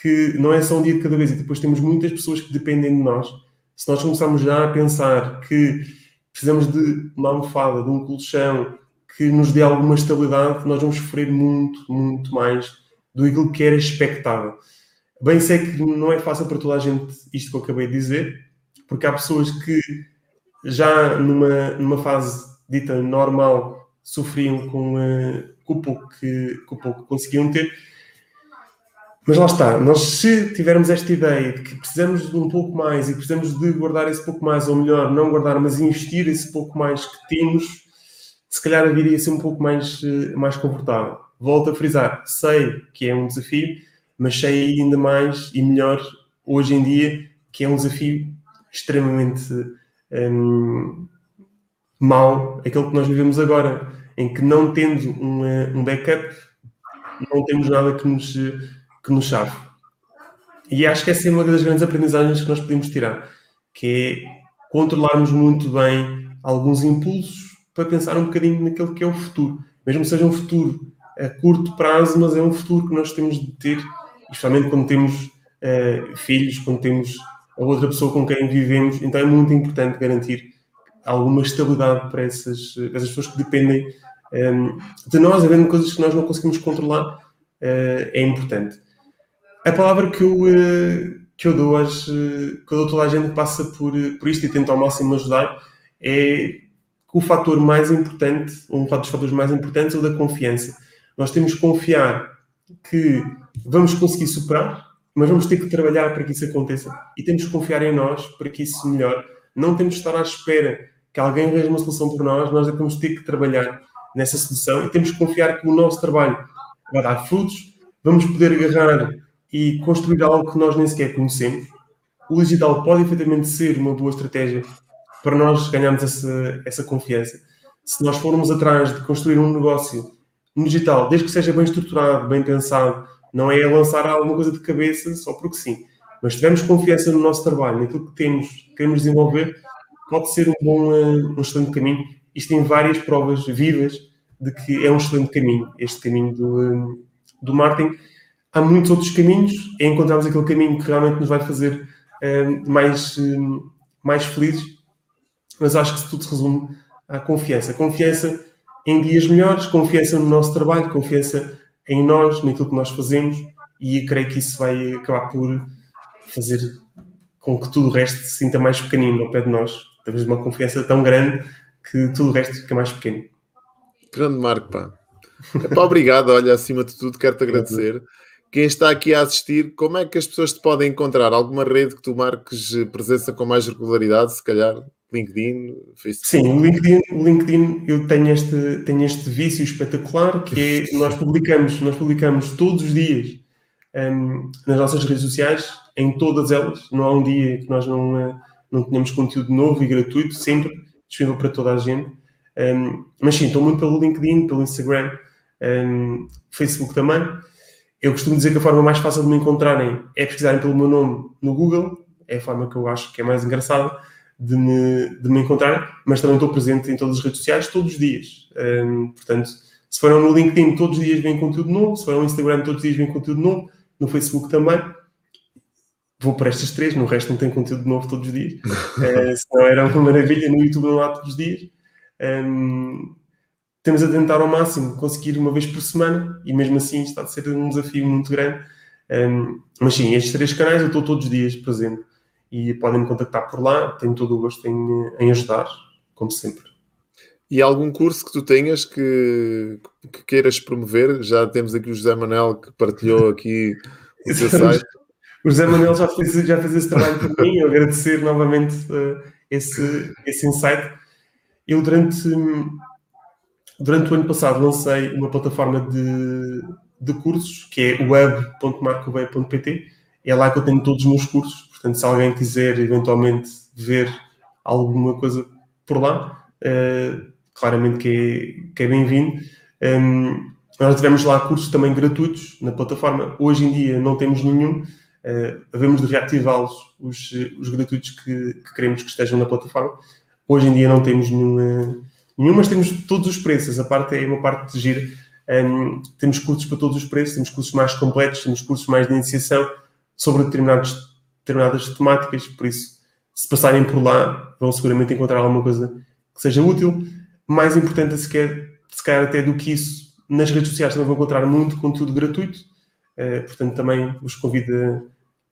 que não é só um dia de cada vez e depois temos muitas pessoas que dependem de nós, se nós começarmos já a pensar que precisamos de uma almofada, de um colchão que nos dê alguma estabilidade, nós vamos sofrer muito, muito mais do que era expectável. Bem sei que não é fácil para toda a gente isto que eu acabei de dizer, porque há pessoas que já numa, numa fase dita normal sofriam com, uh, com, o pouco que, com o pouco que conseguiam ter. Mas lá está, nós se tivermos esta ideia de que precisamos de um pouco mais e precisamos de guardar esse pouco mais, ou melhor, não guardar, mas investir esse pouco mais que temos, se calhar a vida ia ser um pouco mais, uh, mais confortável. Volto a frisar, sei que é um desafio, mas sei ainda mais e melhor hoje em dia que é um desafio extremamente um, mau aquele que nós vivemos agora, em que não tendo um, eh, um backup, não temos nada que nos, que nos chave. E acho que essa é uma das grandes aprendizagens que nós podemos tirar, que é controlarmos muito bem alguns impulsos para pensar um bocadinho naquele que é o futuro. Mesmo que seja um futuro a curto prazo, mas é um futuro que nós temos de ter, especialmente quando temos uh, filhos, quando temos a outra pessoa com quem vivemos. Então é muito importante garantir alguma estabilidade para essas, essas pessoas que dependem um, de nós, havendo coisas que nós não conseguimos controlar, uh, é importante. A palavra que eu, uh, que eu dou às, uh, que eu dou a toda a gente que passa por, por isto e tenta ao máximo ajudar é que o fator mais importante, um dos fatores mais importantes é o da confiança. Nós temos que confiar que vamos conseguir superar, mas vamos ter que trabalhar para que isso aconteça e temos que confiar em nós para que isso melhore. Não temos de estar à espera que alguém arranje uma solução por nós, nós é que vamos ter que trabalhar nessa solução e temos que confiar que o nosso trabalho vai dar frutos, vamos poder agarrar e construir algo que nós nem sequer conhecemos. O digital pode efetivamente ser uma boa estratégia para nós ganharmos essa, essa confiança. Se nós formos atrás de construir um negócio no digital, desde que seja bem estruturado, bem pensado, não é lançar alguma coisa de cabeça só porque sim. Mas tivermos confiança no nosso trabalho, naquilo que temos, queremos desenvolver, pode ser um bom, eh, um excelente caminho. Isto tem várias provas vivas de que é um excelente caminho, este caminho do, eh, do marketing. Há muitos outros caminhos, é encontrarmos aquele caminho que realmente nos vai fazer uh, mais, mais felizes, mas acho que tudo se resume à confiança. Confiança em dias melhores, confiança no nosso trabalho, confiança em nós, naquilo que nós fazemos, e creio que isso vai acabar por fazer com que tudo o resto se sinta mais pequenino ao pé de nós. Temos uma confiança tão grande que tudo o resto fica mais pequeno. Grande Marco, pá. Epá, obrigado, olha, acima de tudo, quero-te agradecer. Quem está aqui a assistir, como é que as pessoas te podem encontrar? Alguma rede que tu marques presença com mais regularidade, se calhar? LinkedIn, Facebook? Sim, o LinkedIn, o LinkedIn eu tenho este, tenho este vício espetacular que é nós publicamos, nós publicamos todos os dias um, nas nossas redes sociais, em todas elas. Não há um dia que nós não, eh, não tenhamos conteúdo novo e gratuito, sempre disponível para toda a gente. Um, mas sim, estou muito pelo LinkedIn, pelo Instagram, um, Facebook também. Eu costumo dizer que a forma mais fácil de me encontrarem é pesquisarem pelo meu nome no Google, é a forma que eu acho que é mais engraçada de me, de me encontrar, mas também estou presente em todas as redes sociais todos os dias. Um, portanto, se forem no LinkedIn, todos os dias vem conteúdo novo, se forem no Instagram, todos os dias vem conteúdo novo, no Facebook também. Vou para estas três, no resto não tem conteúdo novo todos os dias. uh, senão era uma maravilha, no YouTube não há todos os dias. Um, temos a tentar ao máximo conseguir uma vez por semana e mesmo assim está a ser um desafio muito grande. Um, mas sim, estes três canais eu estou todos os dias presente e podem me contactar por lá. Tenho todo o gosto em, em ajudar, como sempre. E algum curso que tu tenhas que, que queiras promover? Já temos aqui o José Manel que partilhou aqui o seu site. O José Manuel já fez, já fez esse trabalho para mim, eu agradecer novamente uh, esse, esse insight. Eu, durante, durante o ano passado, lancei uma plataforma de, de cursos, que é web.marcobay.pt. É lá que eu tenho todos os meus cursos. Portanto, se alguém quiser eventualmente ver alguma coisa por lá, uh, claramente que é, que é bem-vindo. Um, nós tivemos lá cursos também gratuitos na plataforma. Hoje em dia não temos nenhum. Uh, havemos de reativá-los, os, os gratuitos que, que, queremos que estejam na plataforma. Hoje em dia não temos nenhuma, nenhum, mas temos todos os preços. A parte é uma parte de gira. Um, temos cursos para todos os preços, temos cursos mais completos, temos cursos mais de iniciação sobre determinados, determinadas temáticas. Por isso, se passarem por lá, vão seguramente encontrar alguma coisa que seja útil mais importante se, quer, se calhar até do que isso, nas redes sociais também vão encontrar muito conteúdo gratuito, uh, portanto também vos convido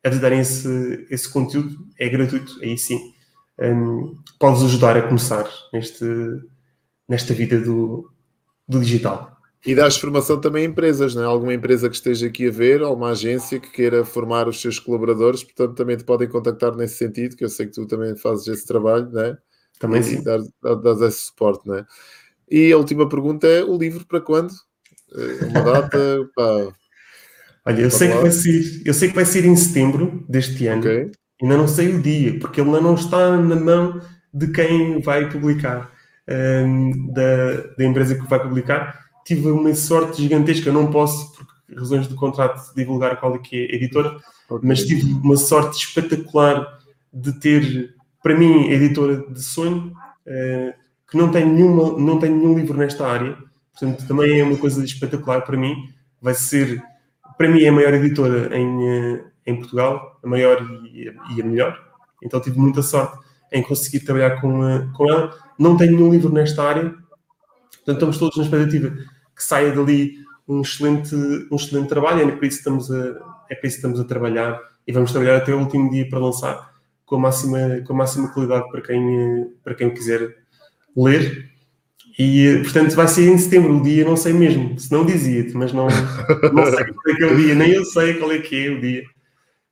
a, a darem esse, esse conteúdo, é gratuito, aí sim, um, ehm, pode-vos ajudar a começar neste, nesta vida do, do digital. E dás formação também a empresas, não é? Alguma empresa que esteja aqui a ver, ou uma agência que queira formar os seus colaboradores, portanto também te podem contactar nesse sentido, que eu sei que tu também fazes esse trabalho, não é? Também sim. Dar, dar, esse suporte, não é? E a última pergunta é: o livro para quando? Eh, uma data? Pá, Olha, eu sei, que vai ser, eu sei que vai ser em setembro deste ano. Okay. Ainda não sei o dia, porque ele ainda não está na mão de quem vai publicar, um, ehm, da, da empresa que vai publicar. Tive uma sorte gigantesca, eu não posso, por razões de contrato, divulgar qual é que é a editora, okay. mas tive uma sorte espetacular de ter para mim, editora de sonho, uh, que não tem, nenhuma, não tem nenhum livro nesta área, portanto, também é uma coisa espetacular para mim. Vai ser, para mim, é a maior editora em, uh, em Portugal, a maior e, e, a melhor. Então, tive muita sorte em conseguir trabalhar com, uh, com ela. Não tenho nenhum livro nesta área, portanto, estamos todos na expectativa que saia dali um excelente, um excelente trabalho, é por isso estamos a, é por isso que estamos a trabalhar e vamos trabalhar até o último dia para lançar com a máxima, com a máxima qualidade para quem, para quem quiser ler. E, portanto, vai ser em setembro, o dia não sei mesmo, se não dizia-te, mas não, não sei qual é que é o dia, nem eu sei qual é que é o dia.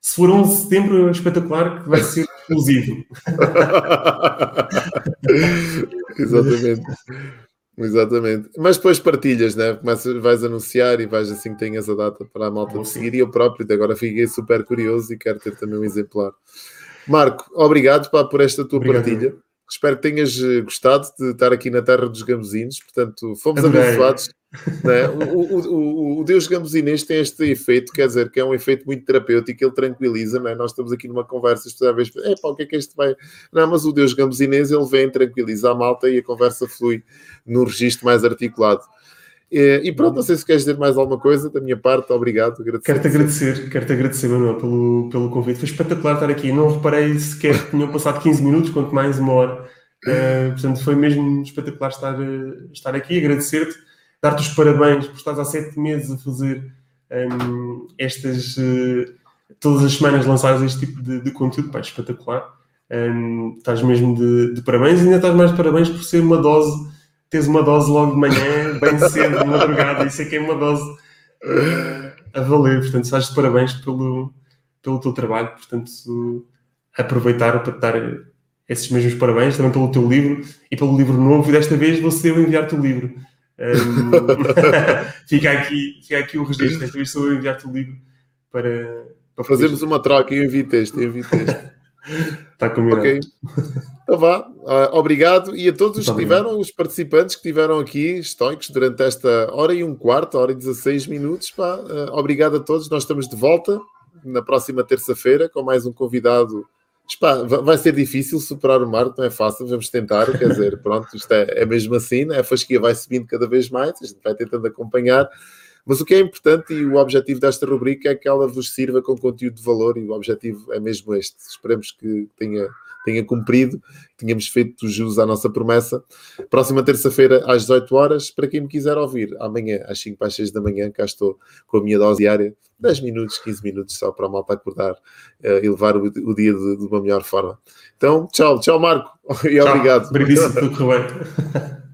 Se for 11 de setembro, é espetacular que vai ser exclusivo. Exatamente. Exatamente. Mas depois partilhas, né? Começas, vais anunciar e vais assim que tenhas a data para a malta te seguir. E eu próprio agora fiquei super curioso e quero ter também um exemplar. Marco, obrigado pá, por esta tua obrigado. partilha. Espero que tenhas eh, gostado de estar aqui na terra dos gambuzinos. Portanto, fomos Adorei. abençoados. Né? O, o, o, o, Deus gambuzinês tem este efeito, quer dizer, que é um efeito muito terapêutico, ele tranquiliza, né? nós estamos aqui numa conversa, toda vez, é pá, o que é que este vai... Não, mas o Deus gambuzinês, ele vem, tranquiliza a malta e a conversa flui num registro mais articulado. E, e pronto, não sei se queres dizer mais alguma coisa da minha parte, obrigado. Quero-te agradecer, quero-te agradecer, Manuel, pelo, pelo convite. Foi espetacular estar aqui. Não reparei sequer que tinham passado 15 minutos, quanto mais uma hora. Uh, portanto, foi mesmo espetacular estar, estar aqui. Agradecer-te, dar-te os parabéns por estás há sete meses a fazer um, estas. Uh, todas as semanas lançares este tipo de, de conteúdo. Pá, espetacular. Um, estás mesmo de, de parabéns e ainda estás mais de parabéns por ser uma dose tens uma dose logo de manhã, bem cedo, de madrugada, isso é que é uma dose uh, a valer. Portanto, estás de parabéns pelo, pelo teu trabalho. Portanto, aproveitar para te dar esses mesmos parabéns, também pelo teu livro e pelo livro novo. E desta vez vou ser eu enviar-te o livro. Um, fica, aqui, fica aqui o registro. Desta vez sou eu enviar-te o livro para, para fazermos uma troca. Eu envio texto, eu envio texto. Está combinado. Ok. Então vá. Uh, obrigado. E a todos os que tiveram, os participantes que estiveram aqui, estoicos, durante esta hora e um quarto, hora e 16 minutos. Pá. Uh, obrigado a todos. Nós estamos de volta na próxima terça-feira com mais um convidado. Pá, vai ser difícil superar o Marco, não é fácil, vamos tentar, quer dizer, pronto, isto é, é mesmo assim, né? a fasquia vai subindo cada vez mais, a gente vai tentando acompanhar, mas o que é importante e o objetivo desta rubrica é que ela vos sirva com conteúdo de valor e o objetivo é mesmo este. Esperemos que tenha, tenha cumprido, tenhamos feito jus à nossa promessa. Próxima terça-feira às 18 horas, para quem me quiser ouvir, amanhã às 5 para as 6 da manhã, cá estou com a minha dose diária, 10 minutos, 15 minutos só para a malta acordar uh, e levar o, o dia de, de, uma melhor forma. Então, tchau, tchau Marco, e tchau. obrigado. Pelo correto.